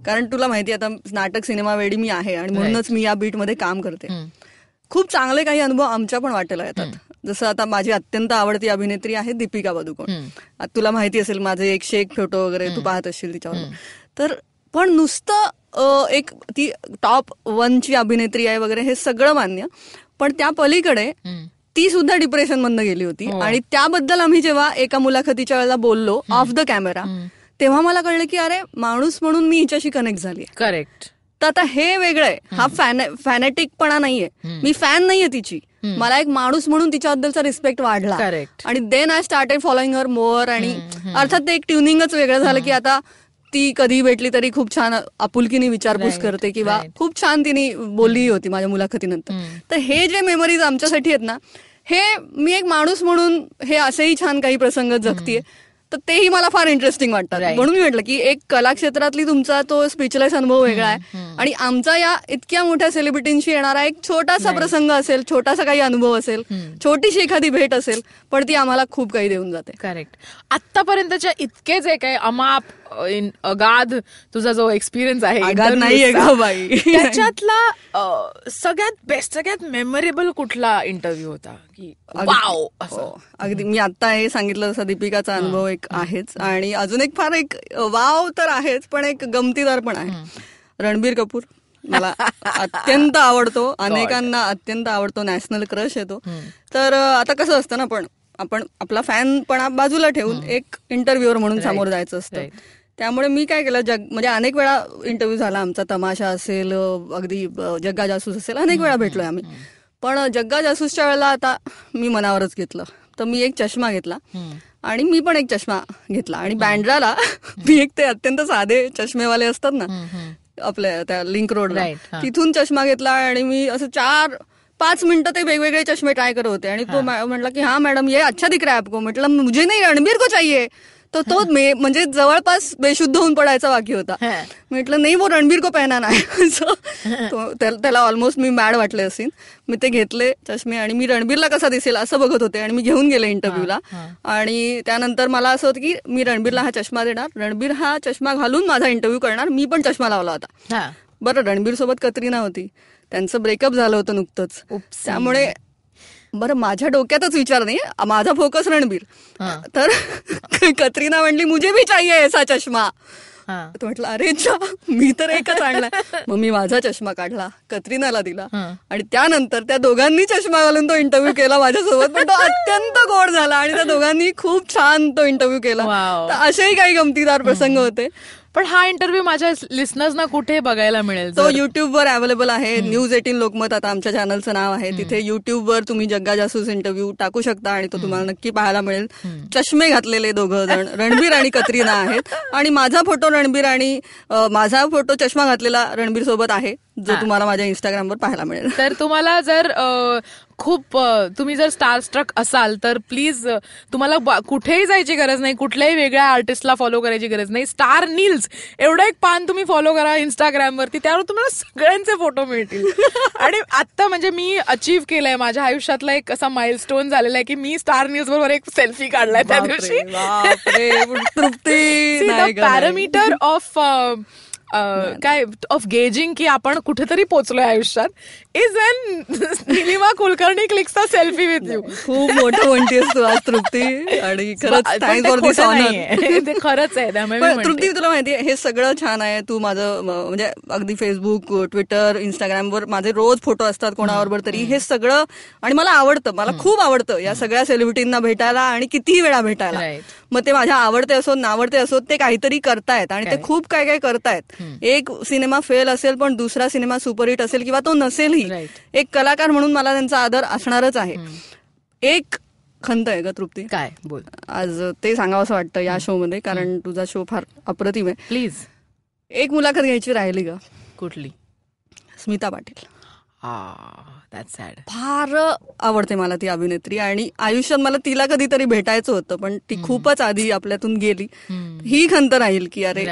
Speaker 3: कारण तुला माहिती आता नाटक सिनेमा वेडी मी आहे आणि म्हणूनच मी या बीटमध्ये काम करते. खूप चांगले काही अनुभव आमच्या पण वाटेला येतात. जसं आता माझी अत्यंत आवडती अभिनेत्री आहे दीपिका पदुकोण. आता तुला माहिती असेल माझे एक शेक फोटो वगैरे तू पाहत असशील तिच्यावर तर पण नुसतं एक ती टॉप वनची अभिनेत्री आहे वगैरे हे सगळं मान्य. पण त्या पलीकडे ती सुद्धा डिप्रेशन मधनं गेली होती.
Speaker 2: हो.
Speaker 3: आणि त्याबद्दल आम्ही जेव्हा एका मुलाखतीच्या वेळेला बोललो ऑफ द कॅमेरा तेव्हा मला कळलं की अरे माणूस म्हणून मी हिच्याशी कनेक्ट झाली
Speaker 2: करेक्ट
Speaker 3: तर आता हे वेगळं आहे हा फॅनेटिकपणा नाहीये. मी फॅन नाहीये तिची. मला एक माणूस म्हणून तिच्याबद्दलचा रिस्पेक्ट वाढला. आणि then I started following her more आणि अर्थात ते एक ट्युनिंगच वेगळं झालं की आता ती कधी भेटली तरी खूप छान आपुलकीने विचारपूस करते किंवा. खूप छान तिने बोलली होती माझ्या मुलाखतीनंतर. तर हे जे मेमरीज आमच्यासाठी आहेत ना हे मी एक माणूस म्हणून हे असेही छान काही प्रसंग जगतीये. तर तेही मला फार इंटरेस्टिंग वाटतात. म्हणून मी म्हटलं की एक कला क्षेत्रातली तुमचा तो स्पीचलेस अनुभव वेगळा आहे. आणि आमचा या इतक्या मोठ्या सेलिब्रिटींशी येणारा एक छोटासा प्रसंग असेल छोटासा काही अनुभव असेल छोटीशी एखादी भेट असेल पण ती आम्हाला खूप काही देऊन जाते.
Speaker 2: करेक्ट आतापर्यंतच्या इतके जे काही अमाप इन- अगाध तुझा जो एक्सपिरियन्स आहे
Speaker 3: नाहीये ग बाई.
Speaker 2: त्याच्यातला सगळ्यात बेस्ट सगळ्यात मेमोरेबल कुठला इंटरव्ह्यू होता? की वाव
Speaker 3: हो. अगदी मी आता हे सांगितलं तसा दीपिकाचा अनुभव एक आहेच. आणि अजून एक फार एक वाव तर आहेच पण एक गमतीदार पण आहे. रणबीर कपूर. मला अत्यंत आवडतो. अनेकांना अत्यंत आवडतो. नॅशनल क्रश येतो. तर आता कसं असतं ना पण आपण आपला फॅनपणा बाजूला ठेवून एक इंटरव्ह्युअर म्हणून समोर जायचं असतं. त्यामुळे मी काय केलं जग म्हणजे अनेक वेळा इंटरव्ह्यू झाला आमचा तमाशा असेल अगदी जग्गा जासूस असेल अनेक वेळा भेटलोय आम्ही. पण जग्गा जासूसच्या वेळेला आता मी मनावरच घेतलं. तर मी एक चष्मा घेतला आणि मी पण एक चष्मा घेतला. आणि बँड्राला मी एक ते अत्यंत साधे चष्मेवाले असतात ना आपल्या त्या लिंक रोडला. तिथून चष्मा घेतला आणि मी असं चार पाच मिनिटं ते वेगवेगळे चष्मे ट्राय करत होते. आणि तो म्हटला की हा मॅडम ये अच्छा दिख रहा है आपको. म्हटलं मुझे नाही रणबीर को चाहिए. तो तो म्हणजे जवळपास बेशुद्ध होऊन पडायचा बाकी होता. म्हटलं नाही वो रणबीर को पहना नाही त्याला ऑलमोस्ट मी मॅड वाटले असेल मी ते घेतले चष्मे आणि मी रणबीरला कसा दिसेल असं बघत होते आणि मी घेऊन गेले इंटरव्ह्यूला आणि त्यानंतर मला असं होतं की मी रणबीरला हा चष्मा देणार. रणबीर हा चष्मा घालून माझा इंटरव्ह्यू करणार. मी पण चष्मा लावला होता. बरं रणबीर सोबत कतरीना होती त्यांचं ब्रेकअप झालं होतं नुकतंच. त्यामुळे बरं माझ्या डोक्यातच विचार नाही माझा फोकस रणबीर. तर कतरीना म्हणली मुझे भी चाहिए ऐसा चष्मा. तो म्हटलं अरे मी तर एकच आणलाय. मग मी माझा चष्मा काढला कतरीनाला दिला. आणि त्यानंतर त्या दोघांनी चष्मा घालून तो इंटरव्ह्यू केला माझ्यासोबत पण तो अत्यंत गोड झाला आणि त्या दोघांनी खूप छान तो इंटरव्ह्यू केला. तर असेही काही गमतीदार प्रसंग होते.
Speaker 2: पण हा इंटरव्ह्यू माझ्या लिस्नर्सना कुठे बघायला मिळेल.
Speaker 3: तो युट्यूबवर अवेलेबल आहे. न्यूज एटीन लोकमत आता आमच्या चॅनलचं नाव आहे. तिथे युट्यूबवर तुम्ही जग्गा जासूस इंटरव्ह्यू टाकू शकता आणि तो तुम्हाला नक्की पाहायला मिळेल. चष्मे घातलेले दोघं जण. रणबीर आणि कतरीना आहेत. आणि माझा फोटो रणबीर आणि माझा फोटो चष्मा घातलेला रणबीर सोबत आहे. जो तुम्हाला माझ्या इंस्टाग्रामवर पाहायला मिळेल.
Speaker 2: तर तुम्हाला जर खूप तुम्ही जर स्टार स्ट्रक असाल तर प्लीज तुम्हाला कुठेही जायची गरज नाही कुठल्याही वेगळ्या आर्टिस्टला फॉलो करायची गरज नाही. स्टार नील्स एवढं एक पान तुम्ही फॉलो करा इंस्टाग्रामवरती त्यावर तुम्हाला सगळ्यांचे फोटो मिळतील. आणि आता म्हणजे मी अचीव्ह केलंय माझ्या आयुष्यातला एक असा माइलस्टोन झालेला आहे की मी स्टार न्यूज बरोबर एक सेल्फी काढलाय त्या दिवशी. पॅरामीटर ऑफ काय ऑफ गेजिंग की आपण कुठेतरी पोहोचलोय आयुष्यात. Is when Nilima Kulkarni clicks the selfie with you
Speaker 3: खूप मोठं म्हणतेस तू आज तृप्ती. आणि खरंच थँक्स फॉर दिस ऑनर
Speaker 2: ते खरंच आहे त्यामुळे.
Speaker 3: तृप्ती तुला माहितीये हे सगळं छान आहे. तू माझं म्हणजे अगदी फेसबुक ट्विटर इंस्टाग्रामवर माझे रोज फोटो असतात कोणाबरोबर तरी. हे सगळं आणि मला आवडतं मला खूप आवडतं या सगळ्या सेलिब्रिटींना भेटायला आणि कितीही वेळा भेटायला. मग ते माझ्या आवडते असोत नावडते असोत ते काहीतरी करतायत आणि ते. खूप काय काय करतायत. एक सिनेमा फेल असेल पण दुसरा सिनेमा सुपरहिट असेल किंवा तो नसेलही. एक कलाकार म्हणून मला त्यांचा आदर असणारच आहे. एक खंत आहे ग तृप्ती.
Speaker 2: काय? बोल.
Speaker 3: आज ते सांगावं असं वाटतं या शो मध्ये कारण तुझा शो फार अप्रतिम आहे.
Speaker 2: प्लीज
Speaker 3: एक मुलाखत घ्यायची राहिली ग.
Speaker 2: कुठली?
Speaker 3: स्मिता पाटील. फार आवडते मला ती अभिनेत्री आणि आयुष्यात मला तिला कधीतरी भेटायचं होतं पण ती खूपच आधी आपल्यातून गेली. ही खंत राहील की अरे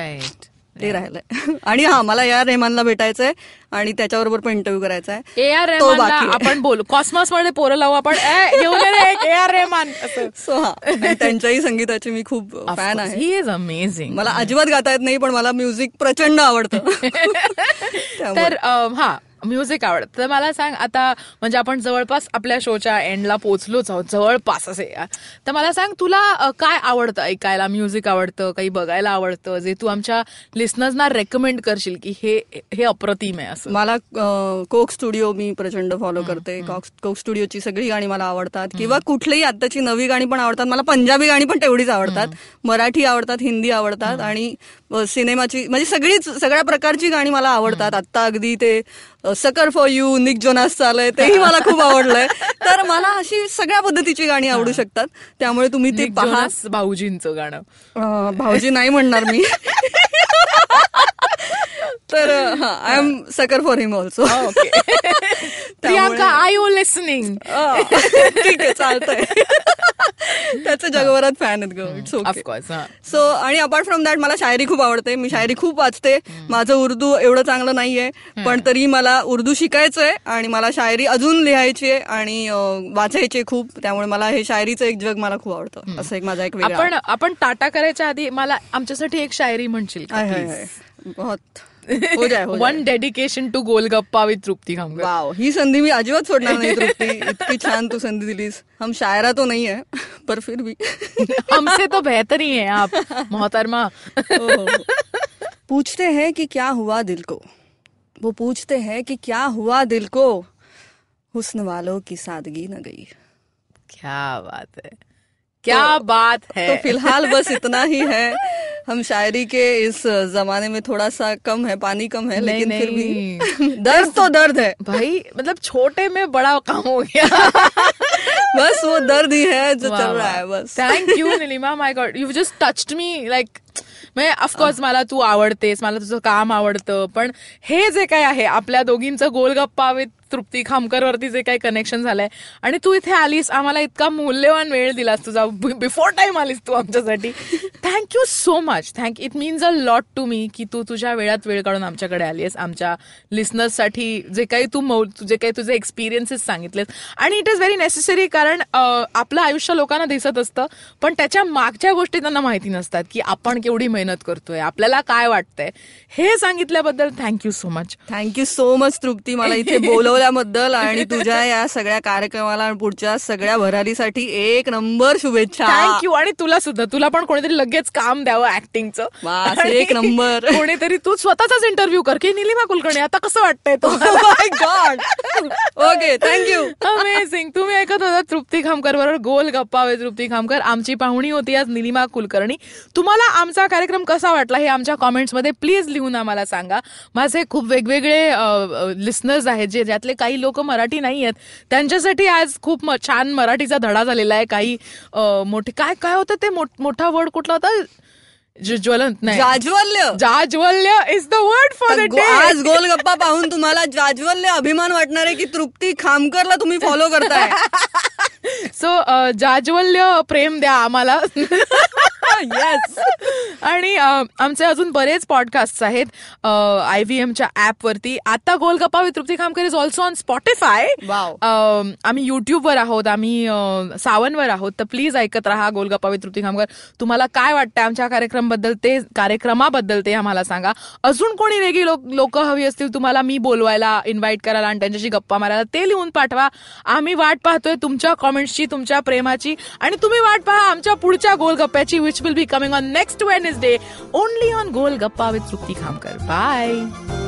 Speaker 3: ते राहिलंय. आणि हा मला या रेहमानला भेटायचंय आणि त्याच्याबरोबर पण इंटरव्ह्यू करायचा आहे
Speaker 2: ए आर रेहमानला. आपण बोलू. कॉस्मॉसमध्ये पोरं लावू आपण. ए, आर रेहमान.
Speaker 3: सो हा. त्यांच्याही संगीताची मी खूप फॅन आहे.
Speaker 2: ही इज अमेझिंग
Speaker 3: मला अजिबात गाता येत नाही पण मला म्युझिक प्रचंड आवडतं.
Speaker 2: तर हा. म्युझिक आवडत. तर मला सांग आता म्हणजे आपण जवळपास आपल्या शोच्या एंडला पोहोचलोच आहोत जवळपास असे. तर मला सांग तुला काय आवडतं ऐकायला? म्युझिक आवडतं काही बघायला आवडतं जे तू आमच्या लिस्नर्सना रेकमेंड करशील की हे हे अप्रतिम आहे असं.
Speaker 3: मला कोक स्टुडिओ मी प्रचंड फॉलो करते. कोक स्टुडिओची सगळी गाणी मला आवडतात. किंवा कुठलीही आत्ताची नवी गाणी पण आवडतात. मला पंजाबी गाणी पण तेवढीच आवडतात. मराठी आवडतात हिंदी आवडतात आणि सिनेमाची म्हणजे सगळीच सगळ्या प्रकारची गाणी मला आवडतात. आत्ता अगदी ते sucker for you Nick Jonas चालय तेही मला खूप आवडलंय. तर मला अशी सगळ्या पद्धतीची गाणी आवडू शकतात. त्यामुळे तुम्ही ती पहा.
Speaker 2: भाऊजींचं गाणं.
Speaker 3: भाऊजी नाही म्हणणार मी. तर I am sucker for him also
Speaker 2: I you listening
Speaker 3: ठीक आहे चालतंय. त्याचं जगभरात फॅन आहेत ग. इट्स ओके
Speaker 2: ऑफकोर्स हा.
Speaker 3: सो आणि अपार्ट फ्रॉम दॅट मला शायरी खूप आवडते. मी शायरी खूप वाचते. माझं उर्दू एवढं चांगलं नाहीये पण तरी मला उर्दू शिकायचंय आणि मला शायरी अजून लिहायची आहे आणि वाचायची आहे खूप. त्यामुळे मला हे शायरीचं एक जग मला खूप आवडतं. असं एक माझा एक
Speaker 2: आपण आपण टाटा करायच्या आधी मला आमच्यासाठी एक शायरी म्हणशील.
Speaker 3: बहुत। हो हो जाय.
Speaker 2: One dedication to golgappa with Trupti Khamkar
Speaker 3: wow ही संधी मी अजिबात सोडणार नाही तृप्ती इतकी छान तू संधी दिलीस हम शायरा तो नहीं है पर फिर भी।
Speaker 2: हमसे तो बेहतर ही है आप मोहतरमा.
Speaker 3: पूछते हैं कि क्या हुआ दिल को? वो पूछते हैं कि क्या हुआ दिल को? हुस्न वालों की सादगी न गई।
Speaker 2: क्या बात है। क्या तो, बात है?
Speaker 3: तो फ़िलहाल बस इतना ही है। हम शायरी के इस जमाने में थोड़ा सा कम है पानी कम है
Speaker 2: नहीं,
Speaker 3: लेकिन फिर भी दर्द तो दर्द है।
Speaker 2: भाई मतलब छोटे में बड़ा काम हो गया।
Speaker 3: बस वो दर्द ही है जो चल रहा है बस।
Speaker 2: Thank you Nilima my god you just touched me like म्हणजे ऑफकोर्स मला तू आवडतेस मला तुझं काम आवडतं पण हे जे काय आहे आपल्या दोघींचं गोलगप्पा विथ तृप्ती खामकरवरती जे काही कनेक्शन झालंय. आणि तू इथे आलीस आम्हाला इतका मूल्यवान वेळ दिलास तुझा. बिफोर टाइम आलीस तू आमच्यासाठी. Thank you so much thank it means a lot to me की तू तुझ्या वेळात वेळ काढून आमच्याकडे आलीस आमच्या लिस्नर्ससाठी जे काही तू मौ जे काही तुझे एक्सपिरियन्सेस सांगितलेस आणि इट इज व्हेरी नेसेसरी कारण आपलं आयुष्य लोकांना दिसत असतं पण त्याच्या मागच्या गोष्टी त्यांना माहिती नसतात की आपण केवढी मेहनत करतोय आपल्याला काय वाटतंय. हे सांगितल्याबद्दल thank you so much
Speaker 3: thank you so much Trupti. मला इथे बोलवल्याबद्दल आणि तुझ्या या सगळ्या कार्यक्रमाला आणि पुढच्या सगळ्या भरारीसाठी एक नंबर शुभेच्छा.
Speaker 2: थँक्यू आणि तुला सुद्धा. तुला पण कोणीतरी लगेच काम द्यावं ऍक्टिंगचं
Speaker 3: एक नंबर.
Speaker 2: कोणीतरी तू स्वतःचाच इंटरव्ह्यू कर की निलिमा कुलकर्णी आता कसं वाटतंय तो
Speaker 3: my god okay thank you
Speaker 2: amazing तुम्ही ऐकत होता तृप्ती खामकर बरोबर. गोल गप्पा वे तृप्ती खामकर. आमची पाहुणी होती आज निलिमा कुलकर्णी. तुम्हाला आमचा कार्यक्रम कसा वाटला हे आमच्या कॉमेंट्समध्ये प्लीज लिहून आम्हाला सांगा. माझे खूप वेगवेगळे लिस्नर्स आहेत जे ज्यातले काही लोक मराठी नाही आहेत त्यांच्यासाठी आज खूप छान मराठीचा धडा झालेला आहे. काही मोठे काय काय होतं ते मोठ- वर्ड कुठला होता? ज्वलंत नाही.
Speaker 3: जाज्वल्य.
Speaker 2: जाज्वल्य is the word for the day
Speaker 3: आज गोलगप्पा पाहून तुम्हाला जाज्वल्य अभिमान वाटणार आहे की तृप्ती खामकरला तुम्ही फॉलो करताय.
Speaker 2: सो जाज्वल्य प्रेम द्या आम्हाला.
Speaker 3: येस
Speaker 2: आणि आमचे अजून बरेच पॉडकास्ट आहेत. आय व्ही एमच्या ऍपवरती आता golgappa with Trupti Khamkar is also on Spotify आम्ही युट्यूबवर आहोत. आम्ही सावनवर आहोत. तर प्लीज ऐकत राहा गोलगप्पा विथ तृप्ती खामकर. तुम्हाला काय वाटतं आमच्या कार्यक्रमाबद्दल? ते कार्यक्रमाबद्दल ते आम्हाला सांगा. अजून कोणी वेगळी लोक हवी असतील तुम्हाला मी बोलवायला इन्व्हाइट करायला आणि त्यांच्याशी गप्पा मारायला ते लिहून पाठवा. आम्ही वाट पाहतोय तुमच्या कॉमेंट्सची तुमच्या प्रेमाची. आणि तुम्ही वाट पहा आमच्या पुढच्या गोलगप्प्याची which will be coming on next Wednesday only on golgappa with Trupti Khamkar bye